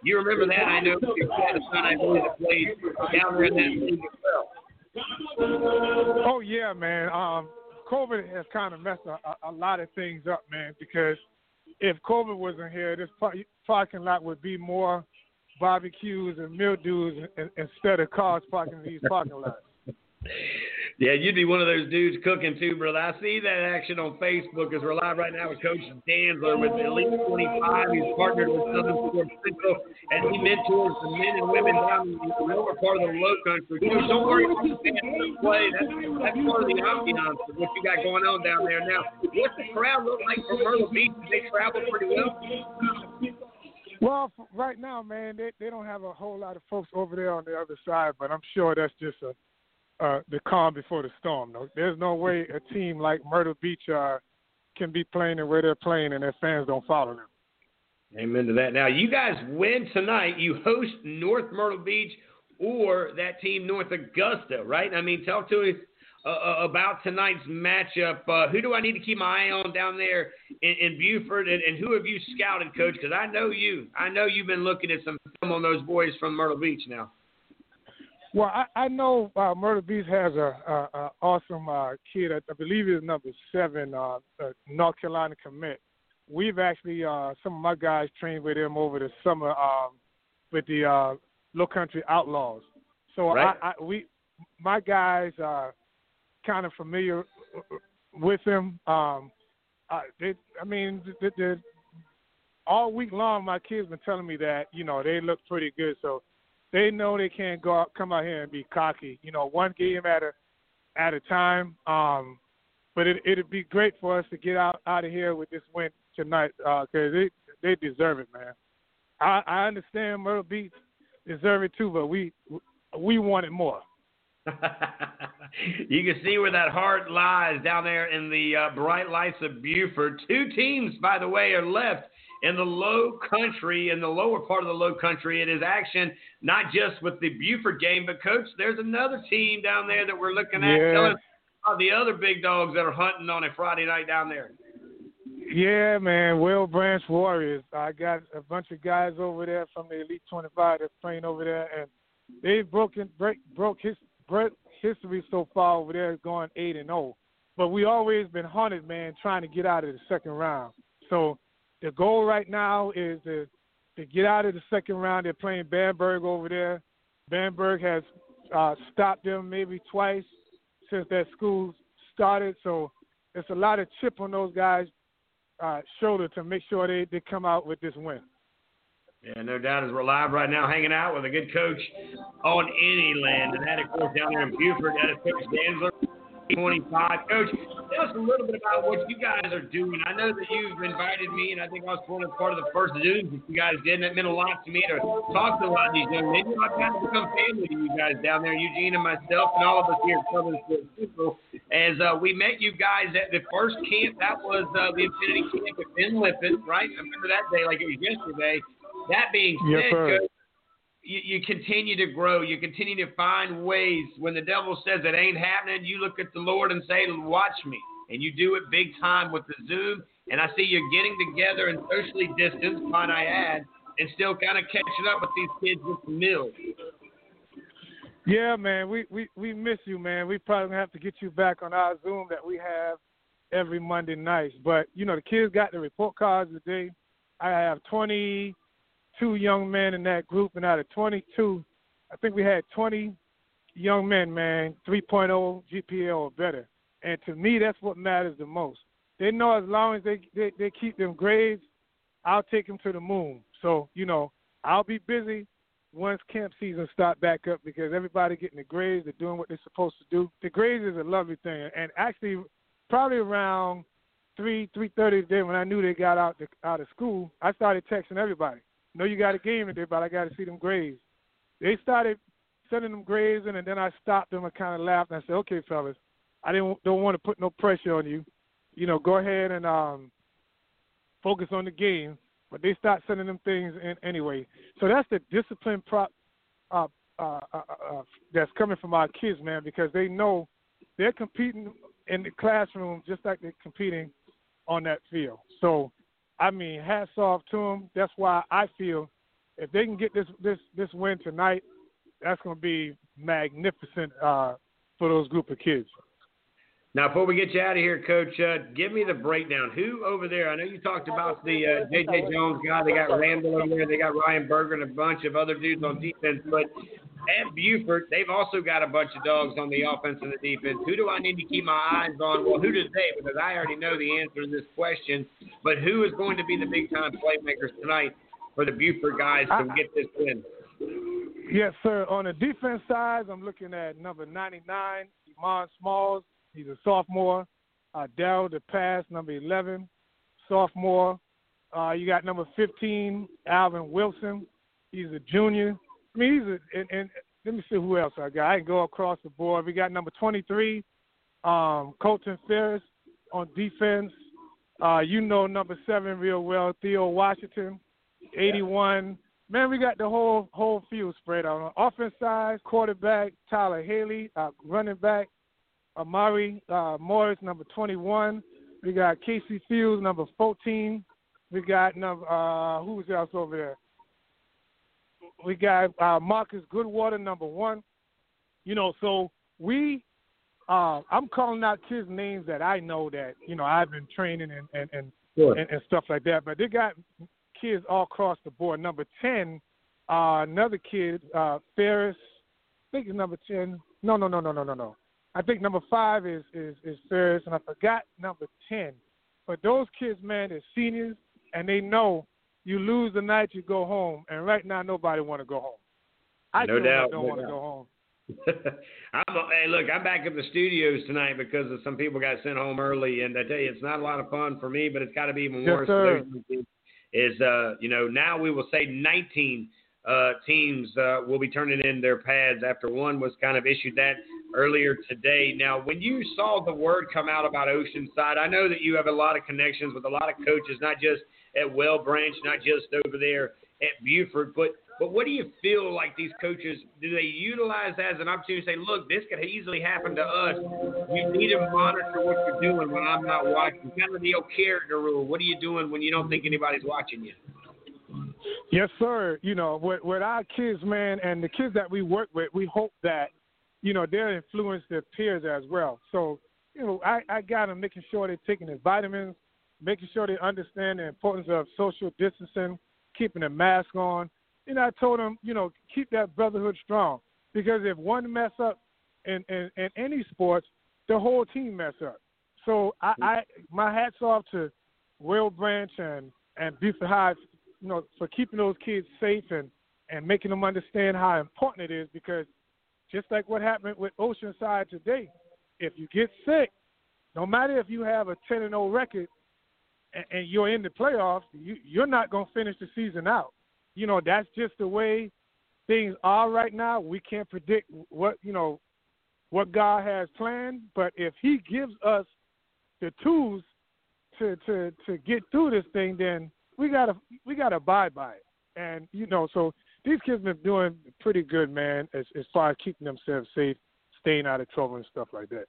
You remember that? I know your son, I believe, that played down there in that. Oh yeah, man. Um, COVID has kind of messed a, a, lot of things up, man. Because if COVID wasn't here, this parking lot would be more barbecues and mildews instead of cars parking in these parking lots. Yeah, you'd be one of those dudes cooking too, brother. I see that action on Facebook as we're live right now with Coach Dantzler with Elite 25. He's partnered with Southern Sports Central, and he mentors the men and women down in the lower part of the low country. Coach, don't worry about the fans play. That's, that's part of the ambiance of what you got going on down there. Now, what's the crowd look like from Myrtle Beach? They travel pretty well? Well, right now, man, they they don't have a whole lot of folks over there on the other side, but I'm sure that's just a uh, the calm before the storm. No, there's no way a team like Myrtle Beach uh, can be playing the way they're playing and their fans don't follow them. Amen to that. Now, you guys win tonight. You host North Myrtle Beach or that team North Augusta, right? I mean, talk to us uh, uh, about tonight's matchup. Uh, who do I need to keep my eye on down there in, in Beaufort, and, and, who have you scouted, Coach? Because I know you. I know you've been looking at some film on those boys from Myrtle Beach now. Well, I, I know uh, Myrtle Beach has a, a, a awesome uh, kid. I, I believe he's number seven, uh, uh, North Carolina commit. We've actually uh, some of my guys trained with him over the summer um, with the uh, Low Country Outlaws. So right. I, I, we, my guys are kind of familiar with him. Um, uh, they, I mean, the, the, all week long, my kids been telling me that you know they look pretty good. So they know they can't go out, come out here and be cocky. You know, one game at a at a time. Um, but it it'd be great for us to get out out of here with this win tonight because uh, they they deserve it, man. I I understand Myrtle Beach deserve it too, but we we want it more. you can see where that heart lies down there in the uh, bright lights of Beaufort. Two teams, by the way, are left in the low country, in the lower part of the low country. It is action not just with the Beaufort game, but coach, there's another team down there that we're looking at. Yeah. Tell us about the other big dogs that are hunting on a Friday night down there. Yeah, man, Whale Branch Warriors. I got a bunch of guys over there from the Elite 25 that's playing over there, and they've broken break broke his break history so far over there, going eight and zero. Oh. But we always been hunted, man, trying to get out of the second round. So the goal right now is to to get out of the second round. They're playing Bamberg over there. Bamberg has uh, stopped them maybe twice since that school started. So it's a lot of chip on those guys' uh, shoulder to make sure they, they come out with this win. Yeah, no doubt. As we're live right now, hanging out with a good coach on any land, and that of course down there in Beaufort. That is Coach Dantzler. 25. Coach, tell us a little bit about what you guys are doing. I know that you've invited me, and I think I was one of part of the first Zoom that you guys did, and it meant a lot to me to talk to a lot of these young men. I've kind of become family to you guys down there, Eugene and myself, and all of us here at Southern Sports Central. As uh, we met you guys at the first camp, that was uh, the Infinity Camp at Ben Lippen, right? I remember that day like it was yesterday. That being said, yes, you, you continue to grow. You continue to find ways. When the devil says it ain't happening, you look at the Lord and say, Watch me. And you do it big time with the Zoom. And I see you're getting together and socially distanced, might I add, and still kind of catching up with these kids with the mill. Yeah, man, we, we, we miss you, man. We probably have to get you back on our Zoom that we have every Monday night. But you know, the kids got the report cards today. I have 20 two young men in that group, and out of 22, I think we had 20 young men, man, 3.0 GPA or better. And to me, that's what matters the most. They know as long as they, they, they keep them grades, I'll take them to the moon. So, you know, I'll be busy once camp season start back up because everybody getting the grades, they're doing what they're supposed to do. The grades is a lovely thing, and actually, probably around three three thirty today when I knew they got out out of school, I started texting everybody know you got a game today, but I got to see them grades. They started sending them grades in, and then I stopped them and kind of laughed and I said, "Okay, fellas, I didn't don't want to put no pressure on you. You know, go ahead and um, focus on the game." But they start sending them things in anyway. So that's the discipline prop uh, uh, uh, uh, that's coming from our kids, man, because they know they're competing in the classroom just like they're competing on that field. So I mean, hats off to them. That's why I feel if they can get this this this win tonight, that's going to be magnificent uh, for those group of kids. Now, before we get you out of here, Coach, uh, give me the breakdown. Who over there? I know you talked about the uh, J.J. Jones guy. They got Randall over there. They got Ryan Berger and a bunch of other dudes on defense. But at Beaufort, they've also got a bunch of dogs on the offense and the defense. Who do I need to keep my eyes on? Well, who does they? Because I already know the answer to this question. But who is going to be the big time playmakers tonight for the Beaufort guys to get this win? Yes, sir. On the defense side, I'm looking at number 99, Iman Smalls. He's a sophomore. Uh, Daryl DePass, number 11, sophomore. Uh, you got number 15, Alvin Wilson. He's a junior. I mean, he's a, and, and let me see who else I got. I can go across the board. We got number 23, um, Colton Ferris on defense. Uh, you know number seven real well, Theo Washington, 81. Man, we got the whole whole field spread out. on. Offense side, quarterback Tyler Haley, uh, running back Amari uh, Morris, number 21. We got Casey Fields, number 14. We got number uh, who's else over there? We got uh, Marcus Goodwater, number one. You know, so we, uh, I'm calling out kids' names that I know that you know I've been training and and and, sure. and, and stuff like that. But they got kids all across the board. Number ten, uh, another kid, uh, Ferris. I think it's number ten. No, no, no, no, no, no, no. I think number five is is is Ferris, and I forgot number ten. But those kids, man, they're seniors, and they know you lose the night, you go home. And right now, nobody want to go home. I no doubt, don't no want to go home. I'm, a, hey, look, I'm back in the studios tonight because of some people got sent home early, and I tell you, it's not a lot of fun for me, but it's got to be even yes, worse sir. for those Is uh, you know, now we will say 19 uh, teams uh, will be turning in their pads after one was kind of issued that earlier today. Now, when you saw the word come out about Oceanside, I know that you have a lot of connections with a lot of coaches, not just at Whale Branch, not just over there at Beaufort, but but what do you feel like these coaches do they utilize as an opportunity to say, look, this could easily happen to us. You need to monitor what you're doing when I'm not watching. Kind of the old character rule. What are you doing when you don't think anybody's watching you? Yes, sir. You know, with, with our kids, man, and the kids that we work with, we hope that you know, they'll influence their peers as well. So, you know, I, I got them making sure they're taking their vitamins, making sure they understand the importance of social distancing, keeping a mask on. And I told them, you know, keep that brotherhood strong because if one mess up in, in, in any sports, the whole team mess up. So I, mm-hmm. I my hats off to Whale Branch and and Beaufort High, you know, for keeping those kids safe and and making them understand how important it is because just like what happened with Oceanside today. If you get sick, no matter if you have a 10 and 0 record and, and you're in the playoffs, you, you're not going to finish the season out. You know, that's just the way things are right now. We can't predict what, you know, what God has planned, but if he gives us the tools to to to get through this thing, then we gotta we gotta abide by it. And you know, so these kids have been doing pretty good, man, as as far as keeping themselves safe, staying out of trouble and stuff like that.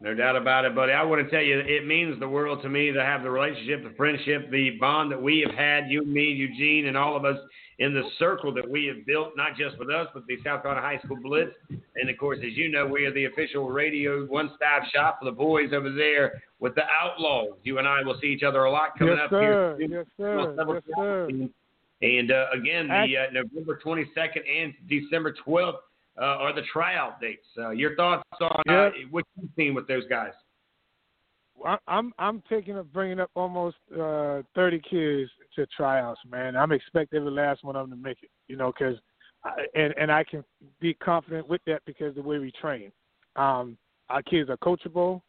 No doubt about it, buddy. I want to tell you, it means the world to me to have the relationship, the friendship, the bond that we have had, you, me, Eugene, and all of us in the circle that we have built, not just with us, but the South Carolina High School Blitz. And of course, as you know, we are the official radio one-stop shop for the boys over there with the Outlaws. You and I will see each other a lot coming yes, up sir. here. Yes, sir. Yes, sir. And uh, again, the uh, November 22nd and December 12th uh, are the tryout dates. Uh, your thoughts on uh, what you've seen with those guys? I'm I'm taking up bringing up almost uh, 30 kids to tryouts, man. I'm expecting every last one of them to make it, you know, because and and I can be confident with that because the way we train. Um, our kids are coachable.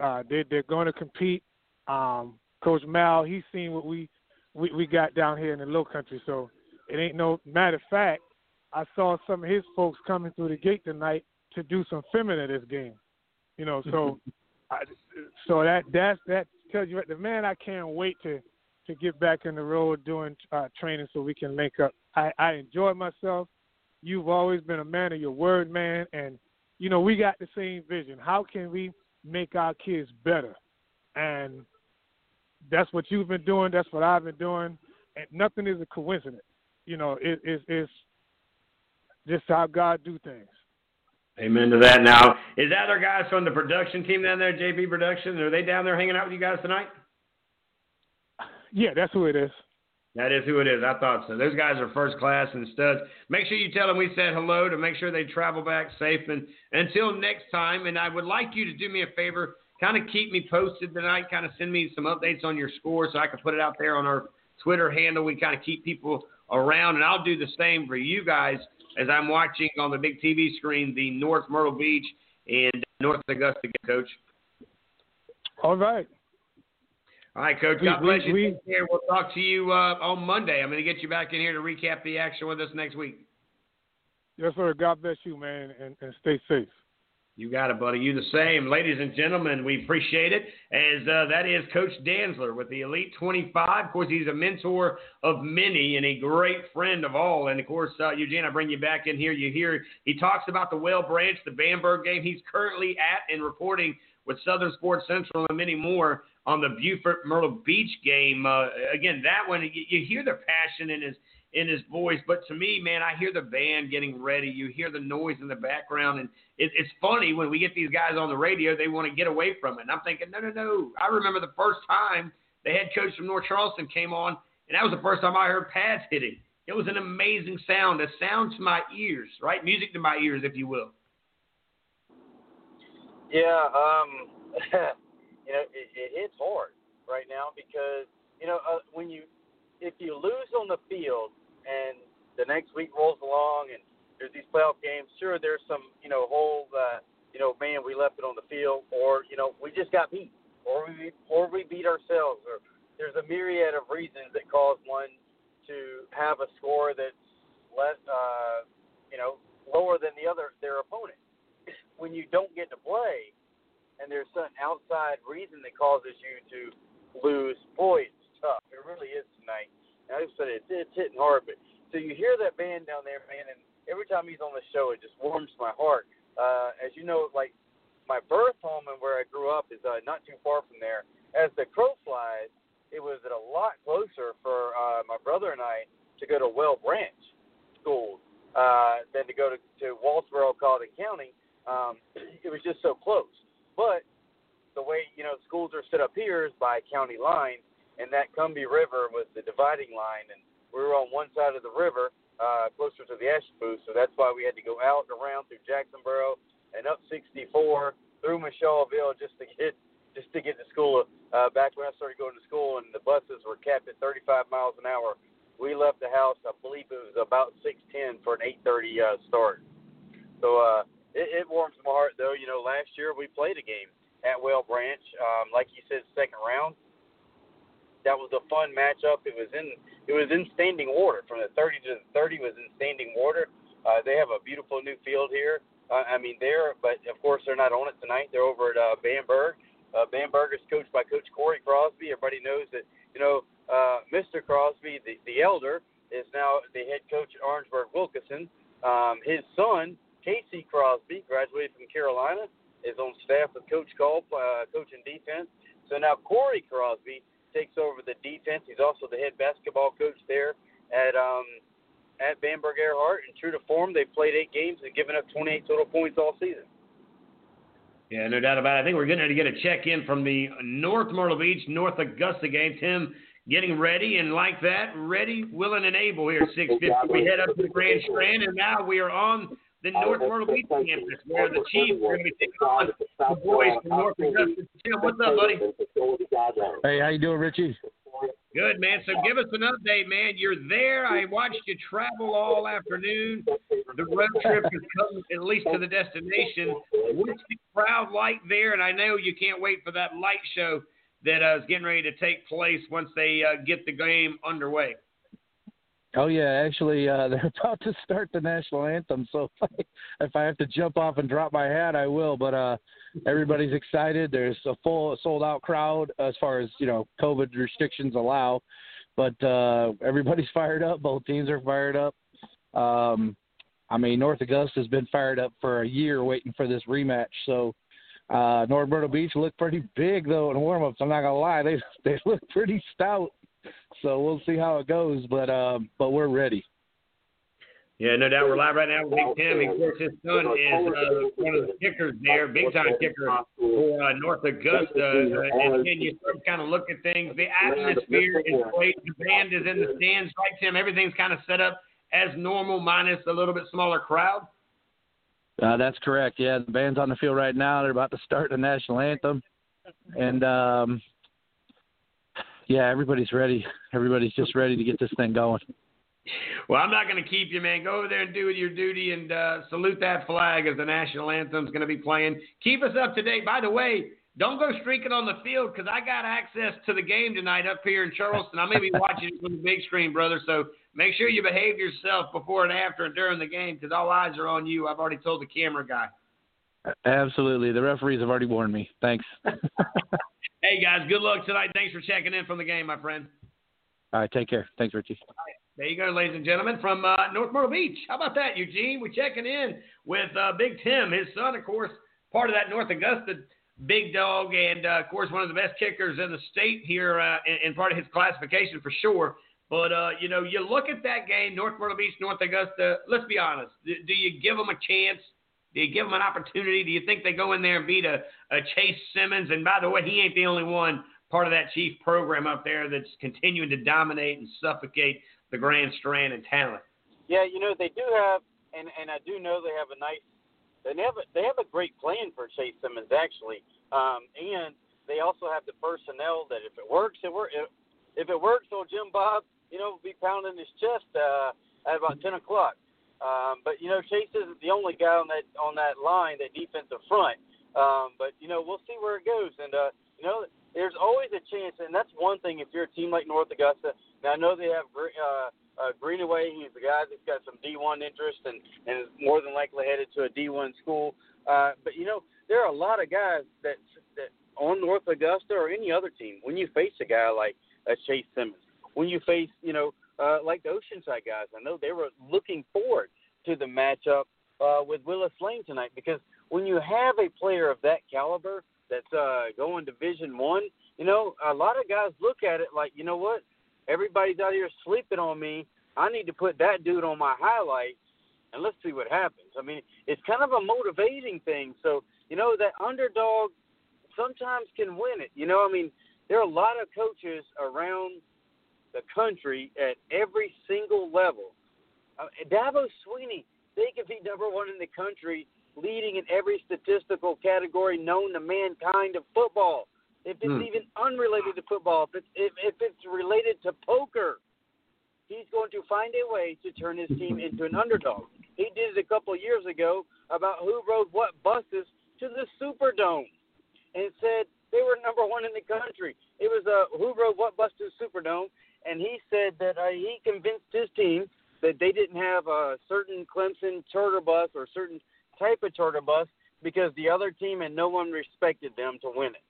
Uh, they they're going to compete. Um, Coach Mal, he's seen what we, we we got down here in the Low Country, so it ain't no matter of fact. I saw some of his folks coming through the gate tonight to do some filming of this game. You know, so I, so that that's that tells you the man. I can't wait to to get back in the road doing uh, training so we can link up. I, I enjoy myself. You've always been a man of your word, man, and you know we got the same vision. How can we make our kids better? And that's what you've been doing. That's what I've been doing. And nothing is a coincidence. You know, it, it, it's just how God do things. Amen to that. Now, is that our guys from the production team down there, JP Production? Are they down there hanging out with you guys tonight? Yeah, that's who it is. That is who it is. I thought so. Those guys are first class and studs. Make sure you tell them we said hello to make sure they travel back safe. And until next time, and I would like you to do me a favor, kind of keep me posted tonight, kind of send me some updates on your score so I can put it out there on our Twitter handle. We kind of keep people around, and I'll do the same for you guys as I'm watching on the big TV screen the North Myrtle Beach and North Augusta game, Coach. All right. All right, Coach. God bless you. We, we'll talk to you uh, on Monday. I'm going to get you back in here to recap the action with us next week. Yes, sir. God bless you, man, and, and stay safe. You got it, buddy. You the same. Ladies and gentlemen, we appreciate it. As uh, that is Coach Dantzler with the Elite 25. Of course, he's a mentor of many and a great friend of all. And of course, uh, Eugene, I bring you back in here. You hear he talks about the Whale Branch, the Bamberg game. He's currently at and reporting with Southern Sports Central and many more on the Beaufort Myrtle Beach game. Uh, again, that one, you, you hear the passion in his – in his voice. But to me, man, I hear the band getting ready. You hear the noise in the background, and it, it's funny when we get these guys on the radio, they want to get away from it. And I'm thinking, no, no, no. I remember the first time the head coach from North Charleston came on, and that was the first time I heard pads hitting. It was an amazing sound, a sound to my ears, right? Music to my ears, if you will. Yeah, um, you know, it, it hits hard right now because you know uh, when you if you lose on the field, and the next week rolls along and there's these playoff games, sure there's some you know whole uh, you know man we left it on the field, or you know we just got beat, or we or we beat ourselves, or there's a myriad of reasons that cause one to have a score that's less uh, you know lower than the other their opponent. When you don't get to play, and there's some outside reason that causes you to lose, boy, it's tough. It really is tonight. I said it, it's hitting hard, but so you hear that band down there, man, and every time he's on the show, it just warms my heart. Uh, as you know, like my birth home and where I grew up is uh, not too far from there. As the crow flies, it was a lot closer for uh, my brother and I to go to Whale Branch School uh, than to go to, to Walterboro, Colleton County. Um, it was just so close. But the way you know schools are set up here is by county lines, and that Combahee River was the dividing line, and we were on one side of the river, uh, closer to the Ashepoo, so that's why we had to go out and around through Jacksonboro and up 64 through Michelville just to get just to get to school. Uh, back when I started going to school, and the buses were capped at 35 miles an hour. We left the house, I believe it was about 6:10 for an 8:30 uh, start. So uh, it, it warms my heart, though. You know, last year we played a game at Whale Branch. Um, like you said, second round. That was a fun matchup. It was in it was in standing water from the 30 to the 30 was in standing water. Uh, they have a beautiful new field here. Uh, I mean, they're but of course they're not on it tonight. They're over at uh, Bamberg. Uh, Bamberg is coached by Coach Corey Crosby. Everybody knows that you know uh, Mr. Crosby, the the elder, is now the head coach at Orangeburg Wilkinson. Um, his son Casey Crosby graduated from Carolina, is on staff with Coach Gulp, uh, coaching defense. So now Corey Crosby takes over the defense. He's also the head basketball coach there at um, at Bamberg Ehrhardt. And true to form, they've played eight games and given up 28 total points all season. Yeah, no doubt about it. I think we're going to get a check in from the North Myrtle Beach, North Augusta game. Tim getting ready and like that, ready, willing, and able here at 650. We head up to the Grand Strand, and now we are on the North Myrtle Beach campus, where the Chiefs are going to be taking on the boys from North Augusta. Tim, what's up, buddy? Hey, how you doing, Richie? Good, man. So give us an update, man. You're there. I watched you travel all afternoon. The road trip has come at least to the destination. What's the crowd like there? And I know you can't wait for that light show that uh, is getting ready to take place once they uh, get the game underway. Oh yeah, actually, uh, they're about to start the national anthem. So if I have to jump off and drop my hat, I will. But uh, everybody's excited. There's a full sold out crowd as far as you know COVID restrictions allow. But uh, everybody's fired up. Both teams are fired up. Um, I mean, North Augusta has been fired up for a year waiting for this rematch. So uh, North Myrtle Beach looked pretty big though in warm-ups. I'm not gonna lie, they they look pretty stout so we'll see how it goes, but um, but we're ready. Yeah, no doubt. We're live right now with Big Tim. Of course, his son is uh, one of the kickers there, big time kicker for uh, North Augusta. Uh, and then you start kind of look at things. The atmosphere is great. The band is in the stands, right, Tim? Everything's kind of set up as normal, minus a little bit smaller crowd. Uh, that's correct. Yeah, the band's on the field right now. They're about to start the national anthem, and um, yeah, everybody's ready. Everybody's just ready to get this thing going. Well, I'm not going to keep you, man. Go over there and do your duty and uh, salute that flag as the national anthem's going to be playing. Keep us up to date. By the way, don't go streaking on the field because I got access to the game tonight up here in Charleston. I may be watching it from the big screen, brother. So make sure you behave yourself before and after and during the game because all eyes are on you. I've already told the camera guy. Absolutely. The referees have already warned me. Thanks. hey, guys, good luck tonight. Thanks for checking in from the game, my friend. All right, take care. Thanks, Richie. there you go, ladies and gentlemen, from uh, North Myrtle Beach. How about that, Eugene? We're checking in with uh, Big Tim, his son, of course, part of that North Augusta big dog, and uh, of course, one of the best kickers in the state here, uh, in, in, part of his classification for sure. But uh, you know, you look at that game, North Myrtle Beach, North Augusta. Let's be honest. Do, do you give them a chance? Do you give them an opportunity? Do you think they go in there and beat a, a Chase Simmons? And by the way, he ain't the only one part of that chief program up there that's continuing to dominate and suffocate the Grand Strand and talent. Yeah, you know they do have, and and I do know they have a nice, they have a, they have a great plan for Chase Simmons actually, um, and they also have the personnel that if it works, it works. If, if it works, old Jim Bob, you know, will be pounding his chest uh, at about ten o'clock. Um, but you know, Chase isn't the only guy on that on that line, that defensive front. Um, but you know, we'll see where it goes. And uh, you know, there's always a chance, and that's one thing. If you're a team like North Augusta, now I know they have uh, uh, Greenaway. He's the guy that's got some D1 interest and and is more than likely headed to a D1 school. Uh, but you know, there are a lot of guys that that on North Augusta or any other team. When you face a guy like a Chase Simmons, when you face you know uh, like the Oceanside guys. I know they were looking forward to the matchup uh, with Willis Lane tonight because when you have a player of that caliber that's uh, going Division One, you know a lot of guys look at it like, you know what, everybody's out here sleeping on me. I need to put that dude on my highlights and let's see what happens. I mean, it's kind of a motivating thing. So, you know, that underdog sometimes can win it. You know, I mean, there are a lot of coaches around the country at every single level. Uh, Dabo Swinney, they could be number one in the country, leading in every statistical category known to mankind of football. If it's mm. even unrelated to football, if it's, if, if it's related to poker, he's going to find a way to turn his team into an underdog. He did it a couple of years ago about who rode what buses to the Superdome. and said they were number one in the country. It was uh, who rode what busted Superdome, and he said that uh, he convinced his team that they didn't have a certain Clemson charter bus or certain type of charter bus because the other team and no one respected them to win it.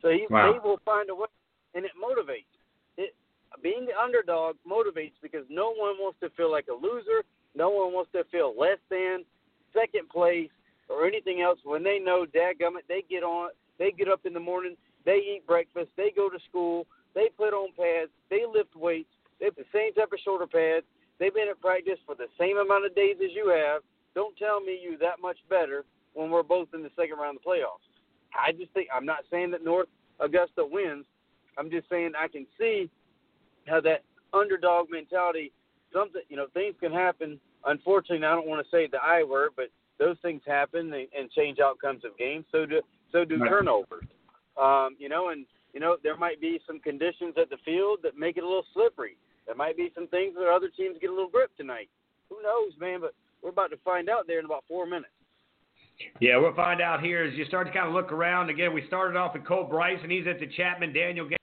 So he, wow. they will find a way, and it motivates. It being the underdog motivates because no one wants to feel like a loser. No one wants to feel less than, second place, or anything else. When they know, dadgummit, they get on, they get up in the morning, they eat breakfast, they go to school, they put on pads, they lift weights, they have the same type of shoulder pads. They've been at practice for the same amount of days as you have. Don't tell me you that much better when we're both in the second round of the playoffs. I just think I'm not saying that North Augusta wins. I'm just saying I can see how that underdog mentality. Something you know, things can happen. Unfortunately, I don't want to say the I word, but those things happen and, change outcomes of games. So do so do turnovers. Um, you know, and you know there might be some conditions at the field that make it a little slippery. There might be some things that other teams get a little grip tonight. Who knows, man? But we're about to find out there in about four minutes. Yeah, we'll find out here as you start to kind of look around. Again, we started off with Cole Bryce, and he's at the Chapman Daniel. game.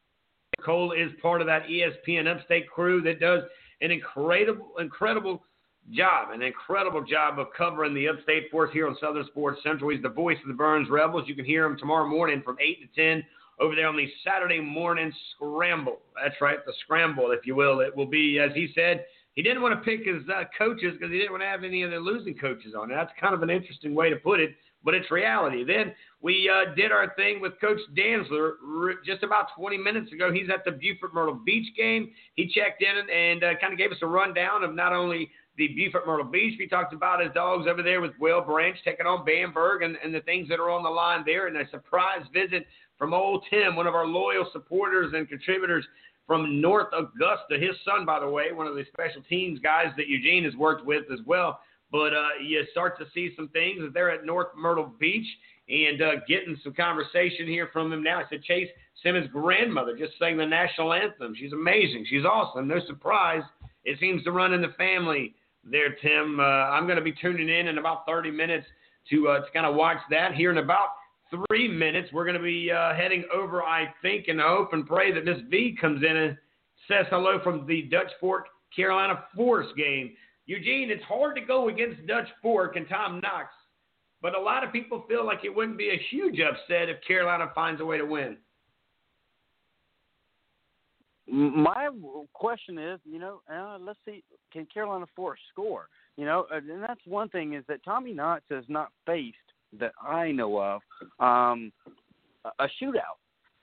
Cole is part of that ESPN Upstate crew that does an incredible, incredible job, an incredible job of covering the Upstate Force here on Southern Sports Central. He's the voice of the Burns Rebels. You can hear him tomorrow morning from 8 to 10 over there on the Saturday morning scramble. That's right, the scramble, if you will. It will be, as he said, he didn't want to pick his uh, coaches because he didn't want to have any of the losing coaches on. That's kind of an interesting way to put it, but it's reality. Then we uh, did our thing with Coach Dantzler just about 20 minutes ago. He's at the Beaufort Myrtle Beach game. He checked in and uh, kind of gave us a rundown of not only the Beaufort Myrtle Beach. We talked about his dogs over there with Whale Branch taking on Bamberg and, and the things that are on the line there, and a surprise visit from old Tim, one of our loyal supporters and contributors from North Augusta. His son, by the way, one of the special teams guys that Eugene has worked with as well. But uh, you start to see some things that they're at North Myrtle Beach and uh, getting some conversation here from him now. I said Chase Simmons' grandmother just sang the national anthem. She's amazing. She's awesome. No surprise. It seems to run in the family there, Tim. Uh, I'm going to be tuning in in about 30 minutes to uh, to kind of watch that here in about three minutes, we're going to be uh, heading over, I think, and hope and pray that Miss V comes in and says hello from the Dutch Fork Carolina Forest game. Eugene, it's hard to go against Dutch Fork and Tom Knox, but a lot of people feel like it wouldn't be a huge upset if Carolina finds a way to win. My question is, you know, uh, let's see, can Carolina Forest score? You know, and that's one thing is that Tommy Knox has not faced that I know of um, a shootout.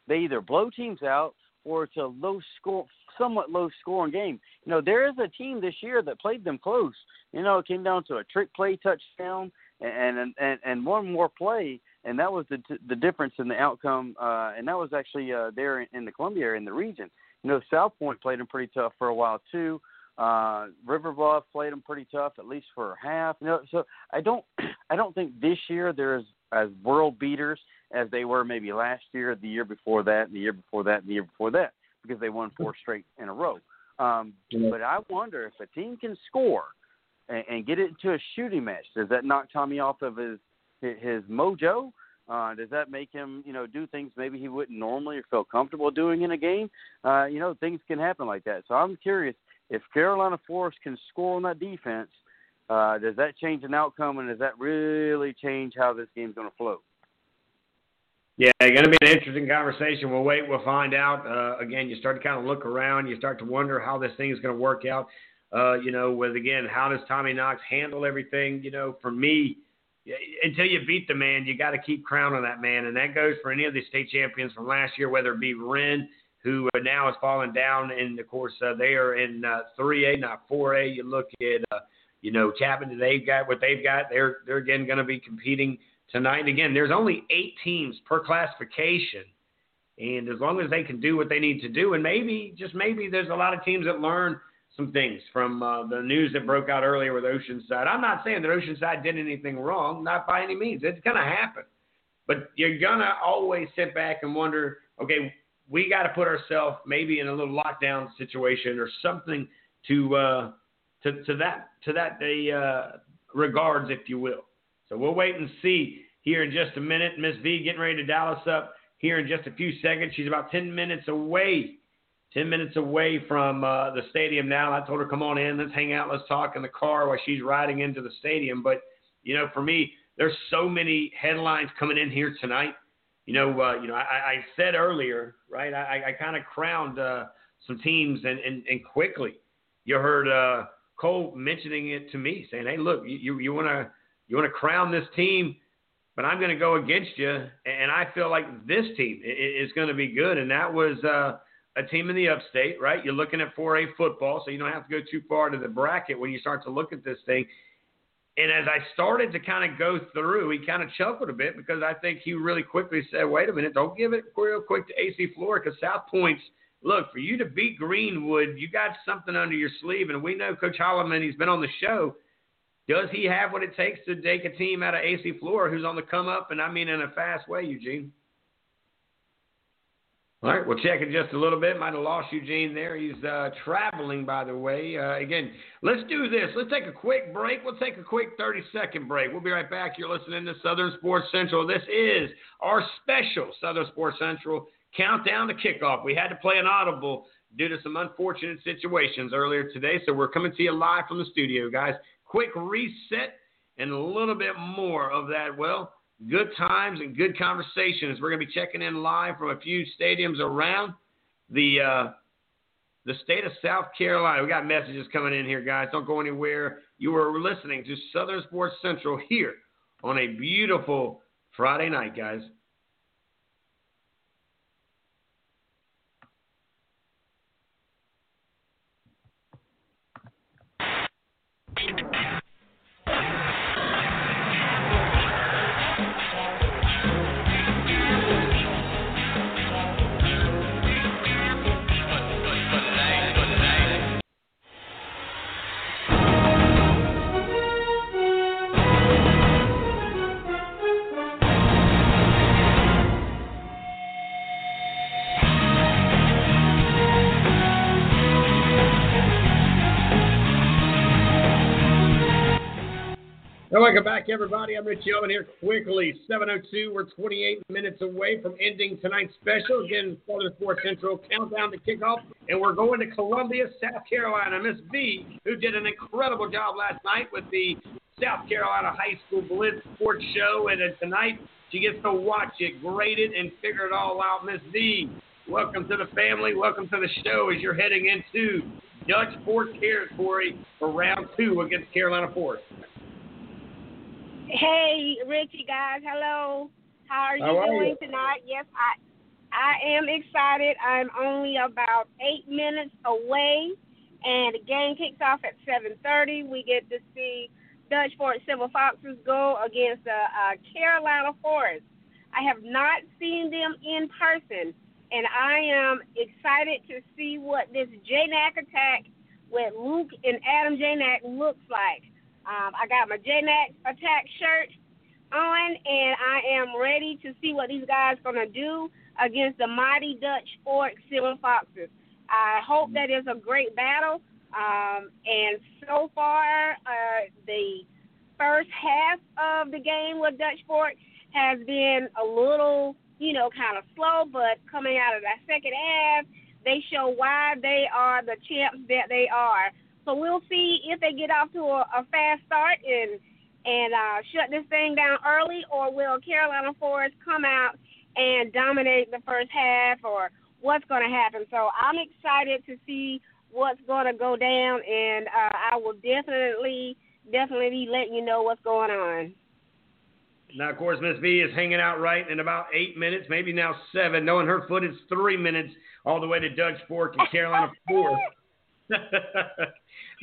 They either blow teams out or it's a low score, somewhat low scoring game. You know, there is a team this year that played them close. You know, it came down to a trick play touchdown and and and one more play, and that was the the difference in the outcome. Uh, and that was actually uh, there in, in the Columbia area in the region. You know, South Point played them pretty tough for a while too. Uh, River Bluff played them pretty tough, at least for half. You know, so I don't, I don't think this year they're as, as world beaters as they were maybe last year, the year before that, the year before that, and the year before that, because they won four straight in a row. Um, but I wonder if a team can score and, and get it into a shooting match, does that knock Tommy off of his his mojo? Uh, does that make him, you know, do things maybe he wouldn't normally or feel comfortable doing in a game? Uh, you know, things can happen like that. So I'm curious if Carolina Forest can score on that defense, uh, does that change an outcome, and does that really change how this game's going to flow? Yeah, going to be an interesting conversation. We'll wait. We'll find out. Uh, again, you start to kind of look around. You start to wonder how this thing is going to work out. Uh, you know, with again, how does Tommy Knox handle everything? You know, for me, until you beat the man, you got to keep crowning that man, and that goes for any of the state champions from last year, whether it be Wren who now has fallen down. And of course, uh, they are in uh, 3A, not 4A. You look at, uh, you know, Chapman. They've got what they've got. They're they're again going to be competing tonight. Again, there's only eight teams per classification. And as long as they can do what they need to do, and maybe, just maybe, there's a lot of teams that learn some things from uh, the news that broke out earlier with Oceanside. I'm not saying that Oceanside did anything wrong, not by any means. It's going to happen. But you're going to always sit back and wonder, okay, we got to put ourselves maybe in a little lockdown situation or something to uh, to to that to that uh, regards, if you will. So we'll wait and see here in just a minute. Miss V getting ready to dial us up here in just a few seconds. She's about 10 minutes away 10 minutes away from uh, the stadium now. I told her, come on in, let's hang out, let's talk in the car while she's riding into the stadium. But, you know, for me, there's so many headlines coming in here tonight. You know, uh, you know, I, I said earlier, right? I, I kind of crowned uh, some teams, and, and, and quickly, you heard uh, Cole mentioning it to me, saying, "Hey, look, you you want to you want to crown this team, but I'm going to go against you, and I feel like this team is going to be good." And that was uh, a team in the upstate, right? You're looking at 4A football, so you don't have to go too far to the bracket when you start to look at this thing. And as I started to kind of go through, he kind of chuckled a bit because I think he really quickly said, wait a minute, don't give it real quick to AC Flora because South Point's, look, for you to beat Greenwood, you got something under your sleeve. And we know Coach Holloman, he's been on the show. Does he have what it takes to take a team out of AC Flora who's on the come up? And I mean in a fast way, Eugene. All right, we'll check in just a little bit. Might have lost Eugene there. He's uh, traveling, by the way. Uh, again, let's do this. Let's take a quick break. We'll take a quick 30 second break. We'll be right back. You're listening to Southern Sports Central. This is our special Southern Sports Central countdown to kickoff. We had to play an audible due to some unfortunate situations earlier today, so we're coming to you live from the studio, guys. Quick reset and a little bit more of that. Well, good times and good conversations. We're going to be checking in live from a few stadiums around the uh, the state of South Carolina. We got messages coming in here, guys. Don't go anywhere. You are listening to Southern Sports Central here on a beautiful Friday night, guys. Welcome back, everybody. I'm Richie Altman here quickly. 702. We're 28 minutes away from ending tonight's special. Again, Southern Sports Central countdown to kickoff. And we're going to Columbia, South Carolina. Miss V, who did an incredible job last night with the South Carolina High School Blitz Sports Show. And tonight, she gets to watch it, grade it, and figure it all out. Miss V, welcome to the family. Welcome to the show as you're heading into Dutch Fork territory for round two against Carolina Forest. Hey, Richie, guys. Hello. How are you How are doing you? tonight? Yes, I I am excited. I'm only about eight minutes away, and the game kicks off at 7:30. We get to see Dutch Fork Silver Foxes go against the uh, Carolina Forest. I have not seen them in person, and I am excited to see what this JNAC attack with Luke and Adam JNAC looks like. Um, I got my JNAC attack shirt on, and I am ready to see what these guys gonna do against the mighty Dutch Fork Silver Foxes. I hope that is a great battle. Um, and so far, uh, the first half of the game with Dutch Fork has been a little, you know, kind of slow, but coming out of that second half, they show why they are the champs that they are. So we'll see if they get off to a, a fast start and and uh, shut this thing down early, or will Carolina Forest come out and dominate the first half, or what's going to happen? So I'm excited to see what's going to go down, and uh, I will definitely definitely be letting you know what's going on. Now, of course, Miss V is hanging out right in about eight minutes, maybe now seven. Knowing her foot is three minutes all the way to Dutch Fork and Carolina Forest.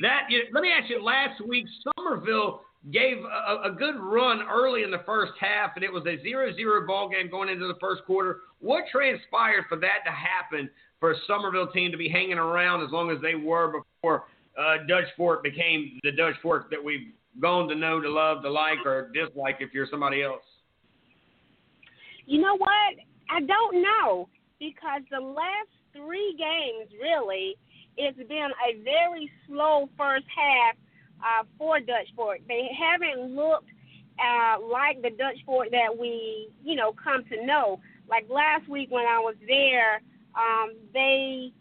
that you let me ask you. Last week, Somerville gave a, a good run early in the first half, and it was a 0-0 ball game going into the first quarter. What transpired for that to happen for a Somerville team to be hanging around as long as they were before uh, Dutch Fork became the Dutch Fork that we've gone to know, to love, to like, or dislike if you're somebody else? You know what? I don't know because the last three games, really, it's been a very slow first half uh, for Dutch Fork. They haven't looked uh, like the Dutch Fork that we, you know, come to know. Like last week when I was there, um, they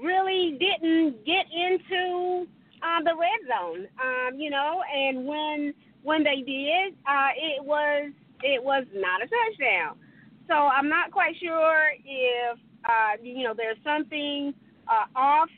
really didn't get into um, the red zone, um, you know, and when when they did, uh, it was it was not a touchdown. So I'm not quite sure if uh, you know there's something uh, off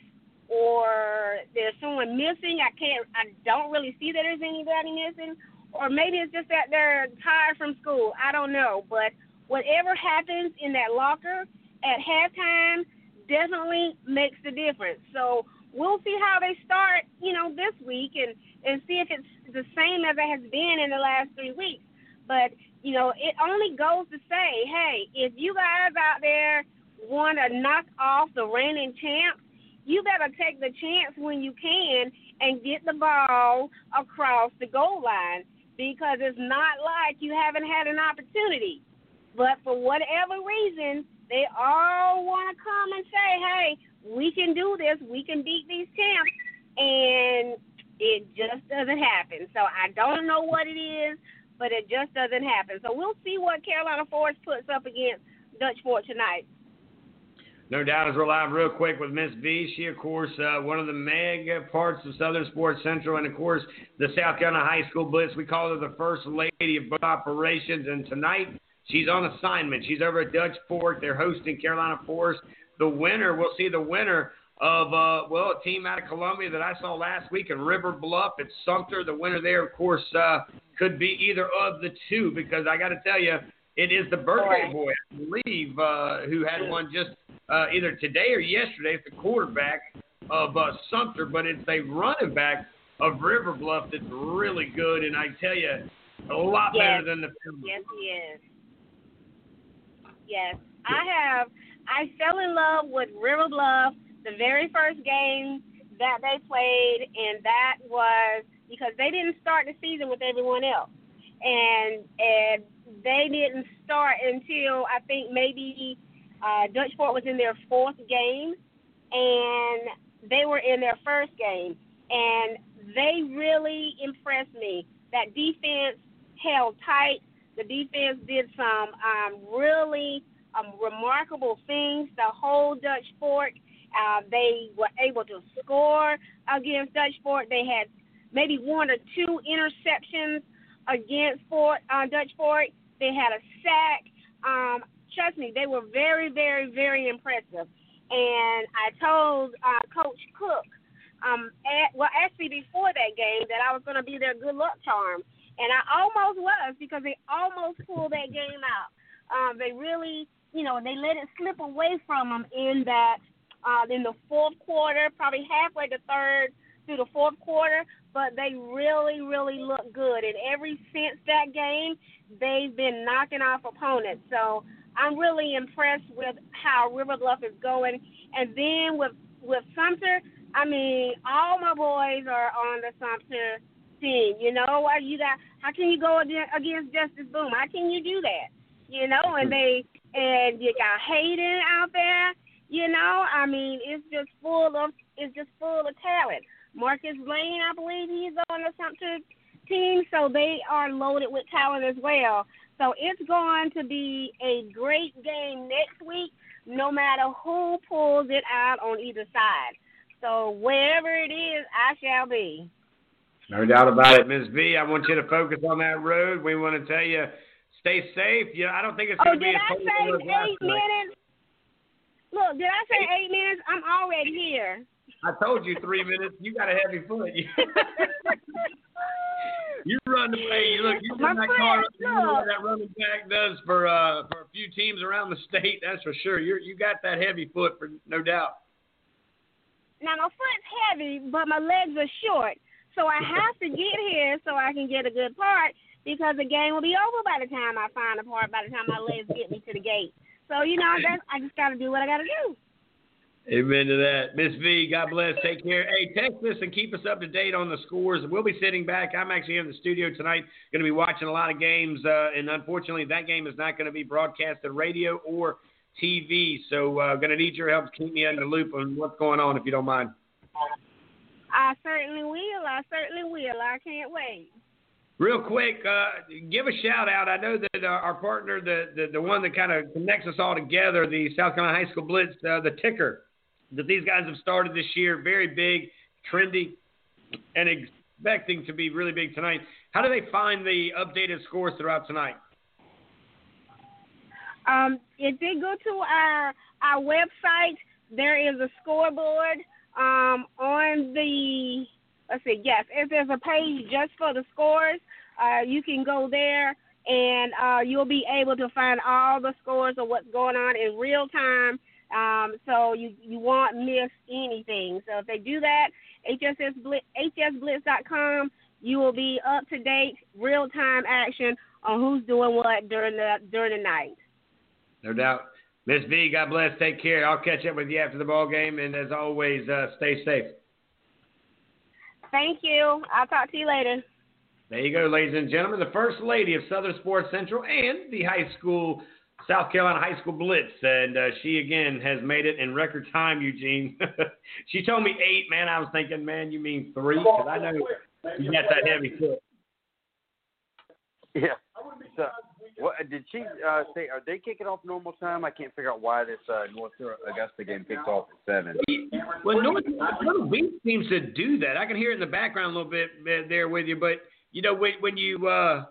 or there's someone missing. I can't. I don't really see that there's anybody missing, or maybe it's just that they're tired from school. I don't know, but whatever happens in that locker at halftime definitely makes the difference. So we'll see how they start, you know, this week and and see if it's the same as it has been in the last three weeks. But you know, it only goes to say, hey, if you guys out there want to knock off the reigning champs, you better take the chance when you can and get the ball across the goal line because it's not like you haven't had an opportunity. But for whatever reason, they all want to come and say, hey, we can do this, we can beat these champs, and it just doesn't happen. So I don't know what it is, but it just doesn't happen. So we'll see what Carolina Forest puts up against Dutch Fork tonight. No doubt, as we're live real quick with Miss V. She, of course, uh, one of the mega parts of Southern Sports Central, and of course, the South Carolina High School Blitz. We call her the first lady of both operations, and tonight she's on assignment. She's over at Dutch Fork. They're hosting Carolina Forest. The winner, we'll see the winner of uh, well, a team out of Columbia that I saw last week in River Bluff. It's Sumter. The winner there, of course, uh, could be either of the two because I got to tell you, it is the birthday boy, I believe, uh, who had one just uh, either today or yesterday. It's the quarterback of uh, Sumter, but it's a running back of River Bluff that's really good, and I tell you, a lot yes. better than the. Yes, he is. Yes, I have. I fell in love with River Bluff the very first game that they played, and that was because they didn't start the season with everyone else, and and they didn't start until I think maybe uh, Dutch Fork was in their fourth game, and they were in their first game, and they really impressed me. That defense held tight. The defense did some um, really um, remarkable things. The whole Dutch Fork uh, they were able to score against Dutch Fork. They had maybe one or two interceptions against Fort uh, Dutch Fork. They had a sack. Um, trust me, they were very, very, very impressive. And I told uh, Coach Cook, um, at, well, actually before that game, that I was going to be their good luck charm, and I almost was because they almost pulled that game out. Um, they really, you know, they let it slip away from them in that uh, in the fourth quarter, probably halfway to third through the fourth quarter, but they really, really look good. And every since that game, they've been knocking off opponents. So I'm really impressed with how River Bluff is going. And then with with Sumter, I mean, all my boys are on the Sumter team. You know, you got? How can you go against Justice Boom? How can you do that? You know, and hmm. they and you got Hayden out there. You know, I mean, it's just full of it's just full of talent. Marcus Lane, I believe he's on the Sumter team, so they are loaded with talent as well. So it's going to be a great game next week, no matter who pulls it out on either side. So wherever it is, I shall be. No doubt about it, Ms. V. I want you to focus on that road. We want to tell you, stay safe. Yeah, I don't think it's going oh, to be a total. Oh, did I say eight minutes? Look, did I say eight minutes? I'm already here. I told you three minutes. You got a heavy foot. you run the way. You look. You run that car. You know what that running back does for uh for a few teams around the state. That's for sure. You you got that heavy foot for no doubt. Now my foot's heavy, but my legs are short, so I have to get here so I can get a good part because the game will be over by the time I find a part. By the time my legs get me to the gate. So you know, that's, I just got to do what I got to do. Amen to that. Miss V, God bless. Take care. Hey, text us and keep us up to date on the scores. We'll be sitting back. I'm actually in the studio tonight, going to be watching a lot of games, uh, and unfortunately, that game is not going to be broadcast on radio or TV. So, uh, going to need your help to keep me in the loop on what's going on, if you don't mind. I certainly will. I certainly will. I can't wait. Real quick, uh, give a shout out. I know that uh, our partner, the, the, the one that kind of connects us all together, the South Carolina High School Blitz, uh, the ticker that these guys have started this year, very big, trendy, and expecting to be really big tonight. How do they find the updated scores throughout tonight? Um, if they go to our our website, there is a scoreboard um, on the let's see, yes, if there's a page just for the scores, uh, you can go there and uh, you'll be able to find all the scores of what's going on in real time. Um, so you you won't miss anything. So if they do that, HSS Blitz, hsblitz.com, you will be up to date, real time action on who's doing what during the during the night. No doubt. Miss V, God bless. Take care. I'll catch up with you after the ball game, and as always, uh, stay safe. Thank you. I'll talk to you later. There you go, ladies and gentlemen. The first lady of Southern Sports Central and the high school, South Carolina High School Blitz. And uh, she, again, has made it in record time, Eugene. she told me eight, man. I was thinking, man, you mean three? Because I know you got that heavy foot. Yeah. So, what did she uh, say? Are they kicking off normal time? I can't figure out why this uh, North Augusta game kicks off at seven. Well, North Myrtle Beach seems to do that. I can hear it in the background a little bit there with you, but you know when when you uh,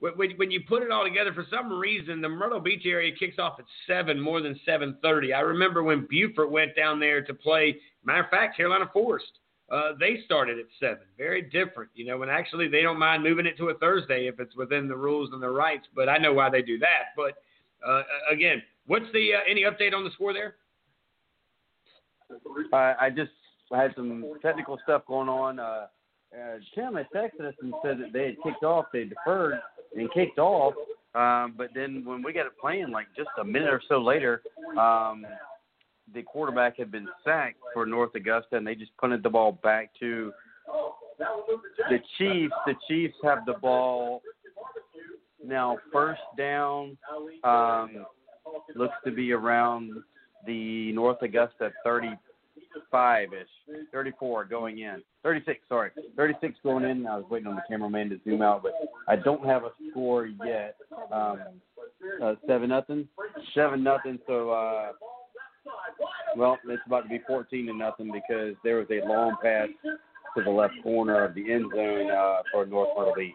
when when you put it all together, for some reason the Myrtle Beach area kicks off at seven more than seven thirty. I remember when Beaufort went down there to play. Matter of fact, Carolina Forest uh, they started at seven. Very different, you know. And actually, they don't mind moving it to a Thursday if it's within the rules and the rights. But I know why they do that. But uh, again, what's the uh, any update on the score there? I just had some technical stuff going on. Uh, uh, Tim had texted us and said that they had kicked off. They deferred and kicked off. Um, but then when we got it playing, like just a minute or so later, um, the quarterback had been sacked for North Augusta, and they just punted the ball back to the Chiefs. The Chiefs have the ball now, first down. Um, looks to be around the North Augusta 35 ish, 34 going in, 36. Sorry, 36 going in. I was waiting on the cameraman to zoom out, but I don't have a score yet. Um, uh, seven nothing, seven nothing. So. Uh, well, it's about to be 14 to nothing because there was a long pass to the left corner of the end zone uh, for North Myrtle Beach.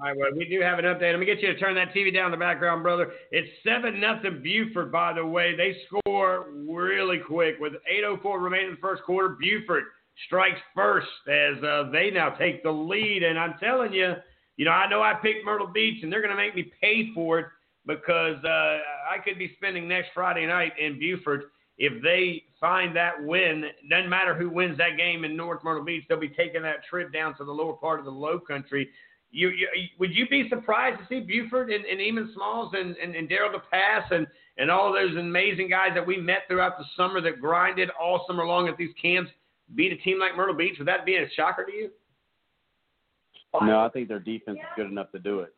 All right, well, we do have an update. Let me get you to turn that TV down in the background, brother. It's seven nothing Beaufort, by the way. They score really quick with 8:04 remaining in the first quarter. Beaufort strikes first as uh, they now take the lead, and I'm telling you, you know, I know I picked Myrtle Beach, and they're going to make me pay for it because uh, I could be spending next Friday night in Beaufort. If they find that win, doesn't matter who wins that game in North Myrtle Beach, they'll be taking that trip down to the lower part of the Low Country. You, you would you be surprised to see Beaufort and, and Eamon Smalls and, and, and Daryl DePass and and all those amazing guys that we met throughout the summer that grinded all summer long at these camps beat a team like Myrtle Beach? Would that be a shocker to you? No, I think their defense is good enough to do it.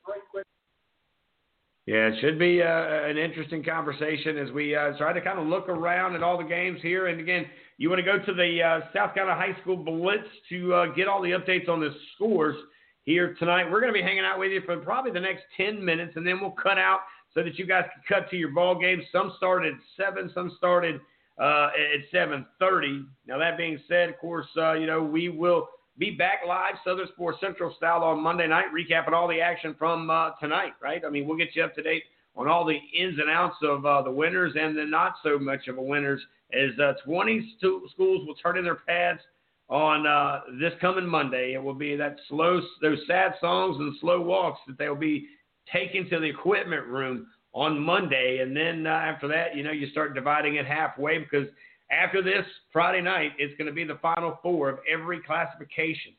Yeah, it should be uh, an interesting conversation as we uh, try to kind of look around at all the games here. And again, you want to go to the uh, South Carolina High School Blitz to uh, get all the updates on the scores here tonight. We're going to be hanging out with you for probably the next 10 minutes, and then we'll cut out so that you guys can cut to your ball games. Some started at 7, some started uh, at 7.30. Now, that being said, of course, uh, you know, we will – be back live, Southern Sports Central style, on Monday night, recapping all the action from uh, tonight, right? I mean, we'll get you up to date on all the ins and outs of uh, the winners and the not so much of a winners as uh, 20 stu- schools will turn in their pads on uh, this coming Monday. It will be that slow, those sad songs and slow walks that they'll be taken to the equipment room on Monday. And then uh, after that, you know, you start dividing it halfway because – after this Friday night, it's going to be the final four of every classification.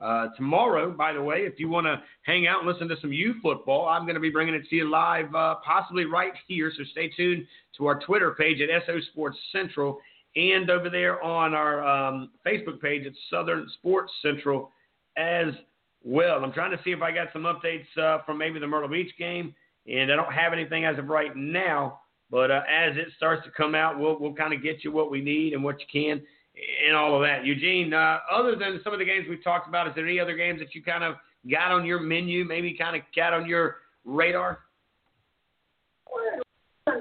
Uh, tomorrow, by the way, if you want to hang out and listen to some U football, I'm going to be bringing it to you live, uh, possibly right here. So stay tuned to our Twitter page at SO Sports Central and over there on our um, Facebook page at Southern Sports Central as well. I'm trying to see if I got some updates uh, from maybe the Myrtle Beach game, and I don't have anything as of right now. But uh, as it starts to come out, we'll we'll kind of get you what we need and what you can. and all of that. Eugene, uh, other than some of the games we've talked about, is there any other games that you kind of got on your menu, maybe kind of got on your radar?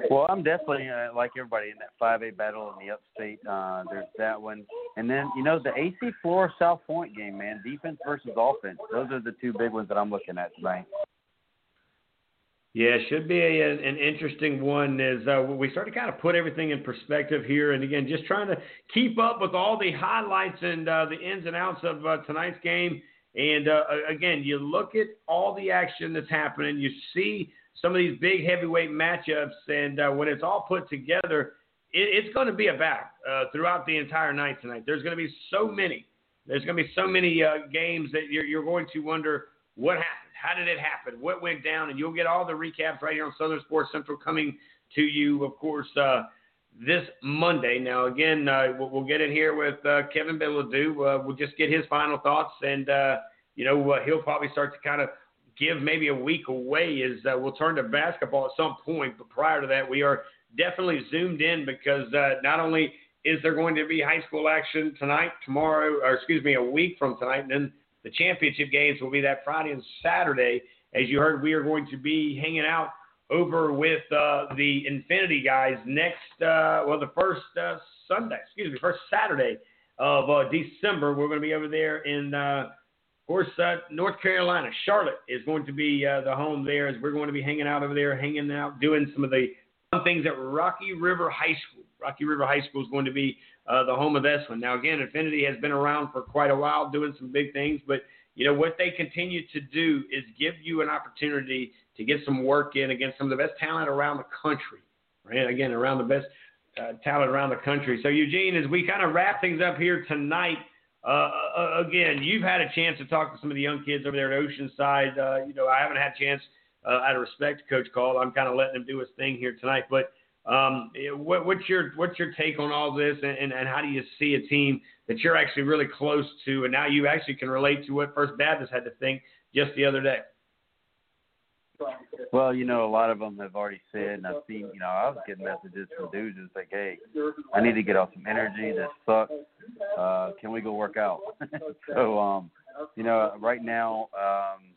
Well, I'm definitely uh, like everybody in that 5A battle in the upstate. Uh, there's that one, and then you know the AC Flora South Point game, man. Defense versus offense. Those are the two big ones that I'm looking at tonight. Yeah, it should be a, an interesting one as uh, we start to kind of put everything in perspective here. And again, just trying to keep up with all the highlights and uh, the ins and outs of uh, tonight's game. And uh, again, you look at all the action that's happening, you see some of these big heavyweight matchups, and uh, when it's all put together, it, it's going to be a battle uh, throughout the entire night tonight. There's going to be so many. There's going to be so many games that you're, you're going to wonder what happened how did it happen? What went down? And you'll get all the recaps right here on Southern Sports Central coming to you, of course, uh, this Monday. Now, again, uh, we'll, we'll, get in here with uh, Kevin Bilodeau. Uh, we'll just get his final thoughts, and uh, you know uh, he'll probably start to kind of give maybe a week away as we'll turn to basketball at some point. But prior to that, we are definitely zoomed in because not only is there going to be high school action tonight, tomorrow, or excuse me, a week from tonight, and then the championship games will be that Friday and Saturday. As you heard, we are going to be hanging out over with uh, the Infinity guys next, uh, well, the first uh, Sunday, excuse me, first Saturday of uh, December. We're going to be over there in, uh, of course, uh, North Carolina. Charlotte is going to be the home there as we're going to be hanging out over there, hanging out, doing some of the fun things at Rocky River High School. Rocky River High School is going to be uh, the home of this one. Now, again, Infinity has been around for quite a while doing some big things, but you know what they continue to do is give you an opportunity to get some work in against some of the best talent around the country. Right? Again, around the best uh, talent around the country. So, Eugene, as we kind of wrap things up here tonight, uh, uh, again, you've had a chance to talk to some of the young kids over there at Oceanside. Uh, you know, I haven't had a chance, uh, out of respect to Coach Call. I'm kind of letting him do his thing here tonight. But um, what, what's your what's your take on all this, and, and, and, how do you see a team that you're actually really close to, and now you actually can relate to what First Baptist had to think just the other day? Well, you know, a lot of them have already said, and I've seen, you know, I was getting messages from dudes it's like, hey, I need to get off some energy. This sucks. Uh, can we go work out? so, um, you know, right now, um,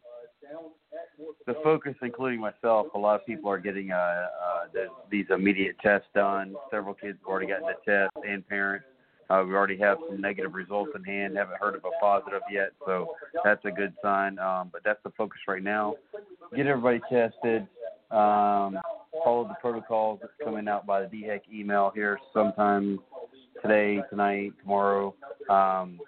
the focus, including myself, a lot of people are getting uh, uh, the, these immediate tests done. Several kids have already gotten the test, and parents. Uh, we already have some negative results in hand. Haven't heard of a positive yet, so that's a good sign. Um, but that's the focus right now. Get everybody tested. Um, follow the protocols that's coming out by the DHEC email here sometime today, tonight, tomorrow. Um,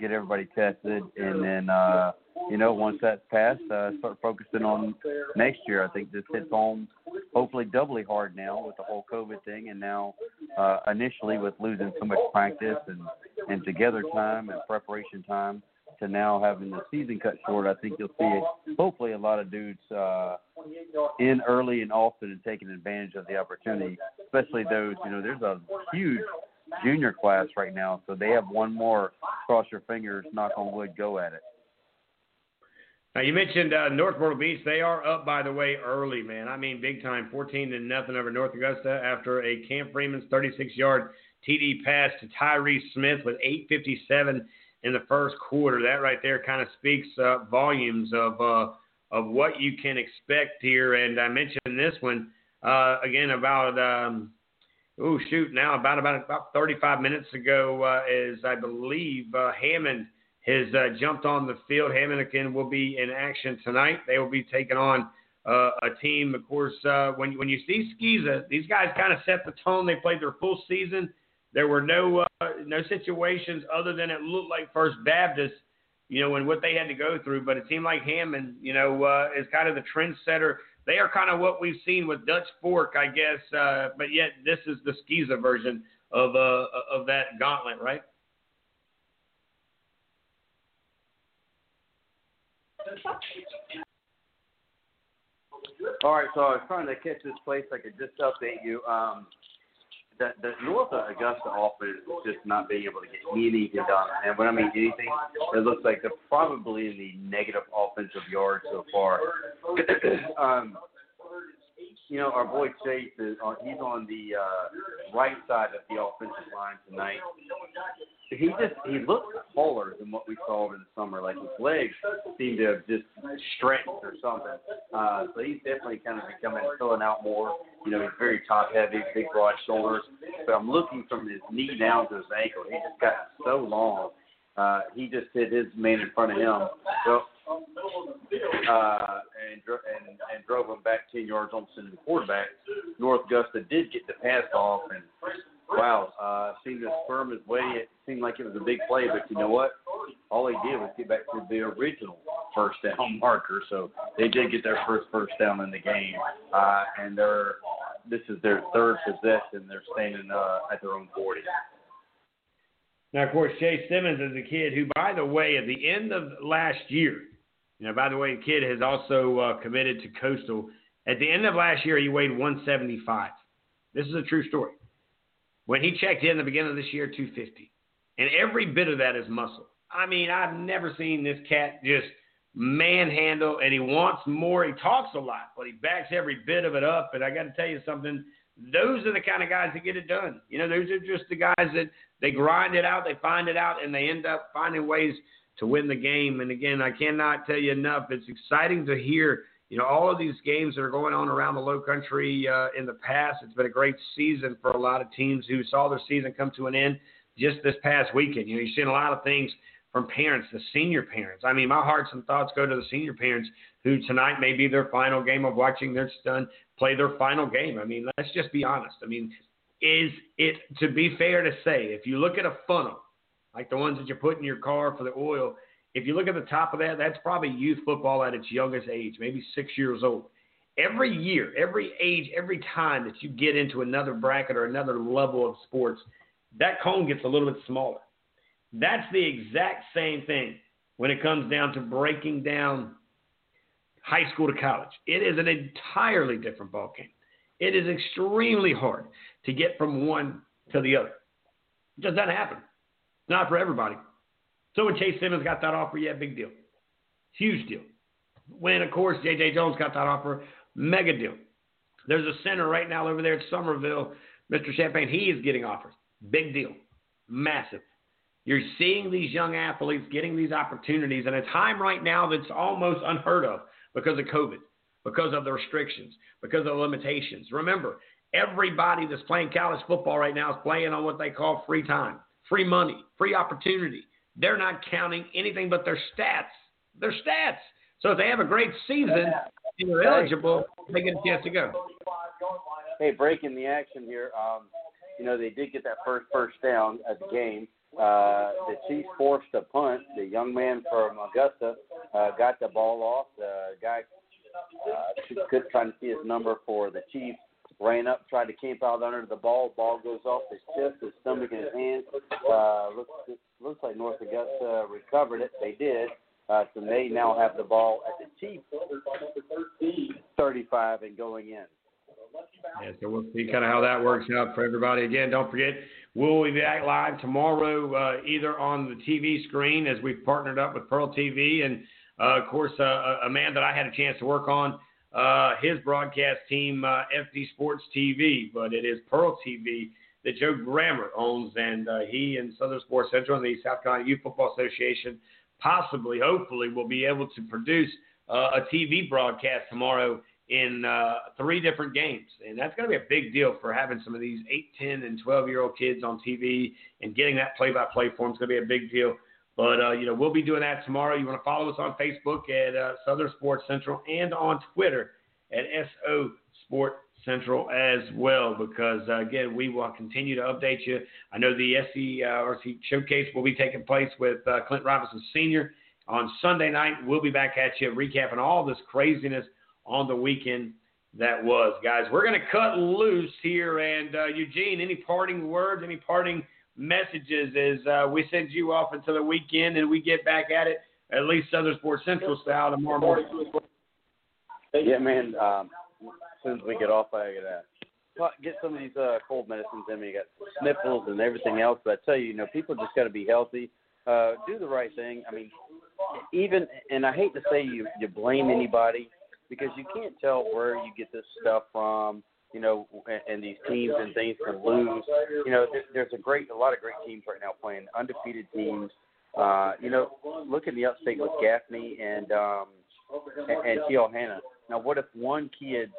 get everybody tested, and then uh, you know once that's passed, uh, start focusing on next year. I think this hits home hopefully doubly hard now with the whole COVID thing, and now uh, initially with losing so much practice and and together time and preparation time to now having the season cut short, I think you'll see hopefully a lot of dudes uh, in early and often and taking advantage of the opportunity, especially those, you know, there's a huge junior class right now, so they have one more. Cross your fingers, knock on wood, go at it. Now you mentioned uh, North Myrtle Beach. They are up, by the way, early, man. I mean, big time, 14 to nothing over North Augusta after a Cam Freeman's 36-yard TD pass to Tyree Smith with 8:57 in the first quarter. That right there kind of speaks uh, volumes of uh, of what you can expect here. And I mentioned this one uh, again about um, oh shoot, now about about about 35 minutes ago, uh, is I believe uh, Hammond has uh, jumped on the field. Hammond again will be in action tonight. They will be taking on uh, a team. Of course, uh, when when you see SCISA, these guys kind of set the tone. They played their full season. There were no uh, no situations other than it looked like First Baptist, you know, and what they had to go through. But it seemed like Hammond, you know, uh, is kind of the trendsetter they are kind of what we've seen with Dutch Fork, I guess. Uh, but yet this is the SCISA version of uh, of that gauntlet, right? All right, so I was trying to catch this place. I could just update you. Um, the, the North Augusta offense is just not being able to get anything done. And when I mean anything, it looks like they're probably in the negative offensive yards so far. um, you know, our boy Chase is on, he's on the uh, right side of the offensive line tonight. He just he looks taller than what we saw over the summer. Like his legs seem to have just stretched or something. Uh, so he's definitely kind of becoming filling out more. You know, he's very top heavy, big broad shoulders. But I'm looking from his knee down to his ankle. He just got so long. Uh, he just hit his man in front of him. Well, uh, and, and and drove him back 10 yards on the quarterback. North Augusta did get the pass off, and wow, uh, seemed to spurm his way. It seemed like it was a big play, but you know what? All he did was get back to the original first down marker. So they did get their first first down in the game, uh, and they're this is their third possession. They're standing uh, at their own 40. Now, of course, Chase Simmons is a kid who, by the way, at the end of last year, you know, by the way, the kid has also uh, committed to Coastal. At the end of last year, he weighed 175. This is a true story. When he checked in the beginning of this year, 250. And every bit of that is muscle. I mean, I've never seen this cat just manhandle, and he wants more. He talks a lot, but he backs every bit of it up. And I got to tell you something. Those are the kind of guys that get it done. You know, those are just the guys that they grind it out, they find it out, and they end up finding ways to win the game. And again, I cannot tell you enough. It's exciting to hear you know, all of these games that are going on around the low country uh, in the past, it's been a great season for a lot of teams who saw their season come to an end just this past weekend. You know, you're seeing a lot of things from parents, the senior parents. I mean, my hearts and thoughts go to the senior parents who tonight may be their final game of watching their son play their final game. I mean, let's just be honest. I mean, is it to be fair to say, if you look at a funnel, like the ones that you put in your car for the oil, if you look at the top of that, that's probably youth football at its youngest age, maybe six years old. Every year, every age, every time that you get into another bracket or another level of sports, that cone gets a little bit smaller. That's the exact same thing when it comes down to breaking down high school to college. It is an entirely different ballgame. It is extremely hard to get from one to the other. It just doesn't happen. It's not for everybody. So when Chase Simmons got that offer, yeah, big deal. Huge deal. When, of course, J.J. Jones got that offer, mega deal. There's a center right now over there at Somerville, Mr. Champagne. He is getting offers. Big deal. Massive. You're seeing these young athletes getting these opportunities at a time right now that's almost unheard of because of COVID, because of the restrictions, because of the limitations. Remember, everybody that's playing college football right now is playing on what they call free time, free money, free opportunity they're not counting anything but their stats. Their stats. So if they have a great season and they're eligible, they get a chance to go. Hey, breaking the action here. Um, you know, they did get that first first down at the game. Uh, the Chiefs forced a punt. The young man from Augusta uh, got the ball off. The guy uh, could trying to see his number for the Chiefs ran up, tried to camp out under the ball. Ball goes off his chest, his stomach, and his hand. Uh, looks looks like North Augusta recovered it. They did. Uh, so they now have the ball at the Chiefs 35 and going in. Yeah, so we'll see kind of how that works out for everybody. Again, don't forget, we'll be back live tomorrow, uh, either on the TV screen as we've partnered up with Pearl TV, and uh, of course, uh, a man that I had a chance to work on uh, his broadcast team, uh, FD Sports TV, but it is Pearl TV that Joe Grammer owns, and uh, he and Southern Sports Central and the South Carolina Youth Football Association possibly, hopefully, will be able to produce uh, a TV broadcast tomorrow in uh, three different games. And that's going to be a big deal for having some of these 8, 10, and 12 year old kids on TV and getting that play by play for them is going to be a big deal. But, uh, you know, we'll be doing that tomorrow. You want to follow us on Facebook at uh, Southern Sports Central and on Twitter at SO Sport Central as well, because, uh, again, we will continue to update you. I know the SCRC Showcase will be taking place with uh, Clint Robinson Sr. on Sunday night. We'll be back at you recapping all this craziness on the weekend that was. Guys, we're going to cut loose here. And, uh, Eugene, any parting words, any parting – messages as uh, we send you off until the weekend and we get back at it, at least Southern Sports Central style tomorrow morning. Yeah, man. Um, as soon as we get off, I gotta get some of these uh, cold medicines in me. You got sniffles and everything else. But I tell you, you know, people just got to be healthy. Uh, do the right thing. I mean, even and I hate to say you you blame anybody because you can't tell where you get this stuff from you know, and, and these teams and things can lose. You know, there, there's a great, a lot of great teams right now playing undefeated teams. Uh, you know, look at the upstate with Gaffney and um, and, and T.L. Now, what if one kid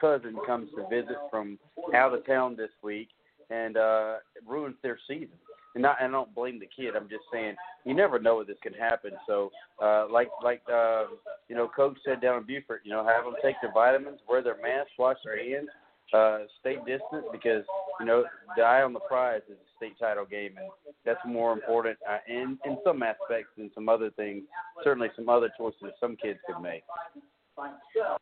cousin comes to visit from out of town this week and uh, ruins their season? And not, I don't blame the kid. I'm just saying you never know what this can happen. So, uh, like like uh, you know, Coach said down in Beaufort, you know, have them take their vitamins, wear their masks, wash their hands, uh, stay distant because you know the eye on the prize is the state title game, and that's more important uh, in in some aspects than some other things. Certainly, some other choices some kids could make.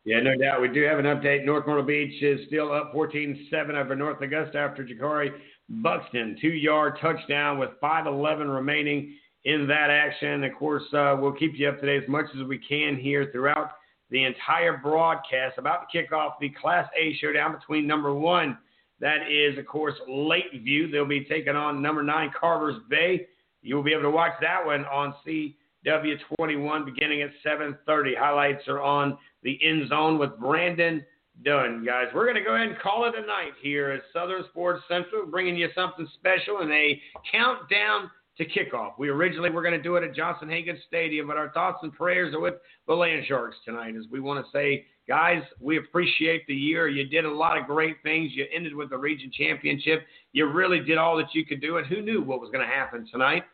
Yeah, no doubt. We do have an update. North Myrtle Beach is still up 14-7 over North Augusta after Jakari Buxton two-yard touchdown with 5:11 remaining in that action. Of course, uh, we'll keep you up to date as much as we can here throughout the entire broadcast. About to kick off the Class A showdown between number one, that is, of course, Lakeview. They'll be taking on number nine, Carver's Bay. You will be able to watch that one on CW21 beginning at 7:30. Highlights are on the end zone with Brandon Dunn, guys. We're going to go ahead and call it a night here at Southern Sports Central, bringing you something special and a countdown to kickoff. We originally were going to do it at Johnson Hagood Stadium, but our thoughts and prayers are with the Land Sharks tonight as we want to say, guys, we appreciate the year. You did a lot of great things. You ended with the region championship. You really did all that you could do, and who knew what was going to happen tonight?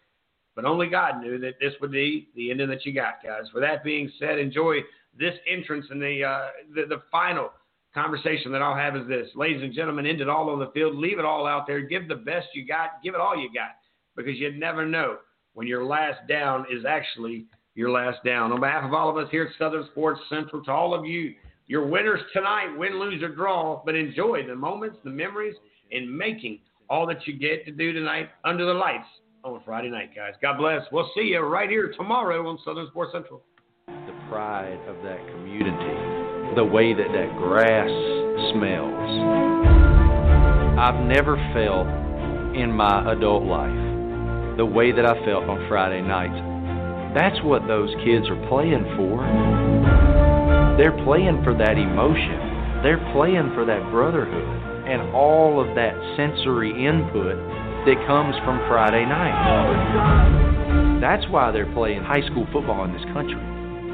But only God knew that this would be the ending that you got, guys. With that being said, enjoy this entrance and the, uh, the, the final conversation that I'll have is this. Ladies and gentlemen, end it all on the field. Leave it all out there. Give the best you got. Give it all you got because you never know when your last down is actually your last down. On behalf of all of us here at Southern Sports Central, to all of you, your winners tonight, win, lose, or draw, but enjoy the moments, the memories, and making all that you get to do tonight under the lights on Friday night, guys. God bless. We'll see you right here tomorrow on Southern Sports Central. The pride of that community, the way that that grass smells. I've never felt in my adult life the way that I felt on Friday nights. That's what those kids are playing for. They're playing for that emotion. They're playing for that brotherhood and all of that sensory input that comes from Friday night. That's why they're playing high school football in this country.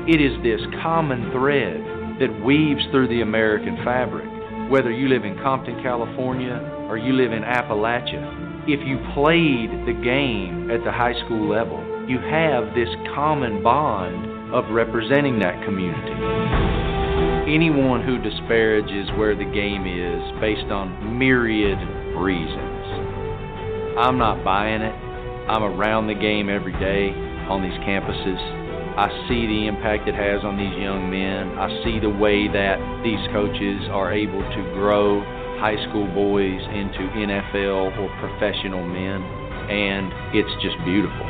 It is this common thread that weaves through the American fabric. Whether you live in Compton, California, or you live in Appalachia, if you played the game at the high school level, you have this common bond of representing that community. Anyone who disparages where the game is based on myriad reasons, I'm not buying it. I'm around the game every day on these campuses. I see the impact it has on these young men. I see the way that these coaches are able to grow high school boys into NFL or professional men, and it's just beautiful.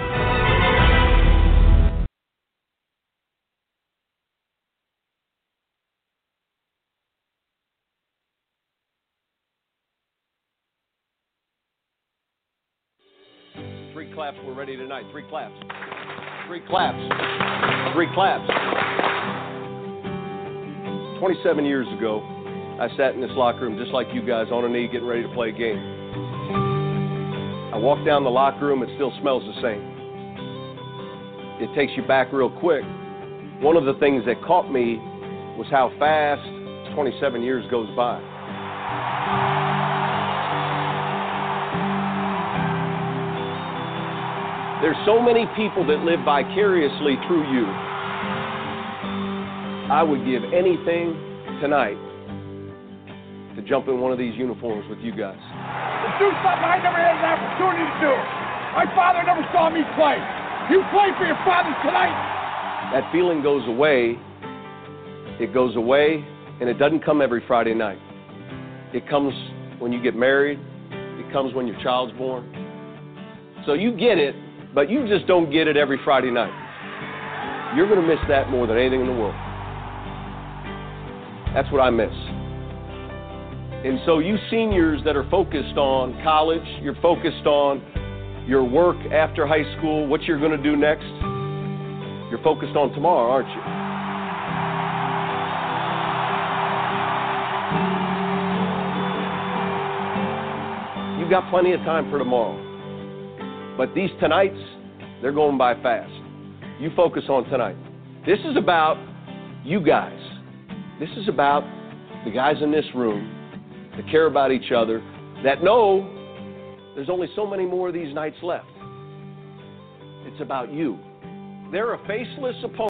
Three claps, we're ready tonight. Three claps. Three claps. Three claps. 27 years ago, I sat in this locker room just like you guys on a knee getting ready to play a game. I walk down the locker room, it still smells the same. It takes you back real quick. One of the things that caught me was how fast 27 years goes by. There's so many people that live vicariously through you. I would give anything tonight to jump in one of these uniforms with you guys. To do something I never had an opportunity to do. My father never saw me play. You play for your father tonight. That feeling goes away. It goes away, and it doesn't come every Friday night. It comes when you get married. It comes when your child's born. So you get it, but you just don't get it every Friday night. You're going to miss that more than anything in the world. That's what I miss. And so, you seniors that are focused on college, you're focused on your work after high school, what you're going to do next, you're focused on tomorrow, aren't you? You've got plenty of time for tomorrow. But these tonights, they're going by fast. You focus on tonight. This is about you guys. This is about the guys in this room that care about each other, that know there's only so many more of these nights left. It's about you. They're a faceless opponent.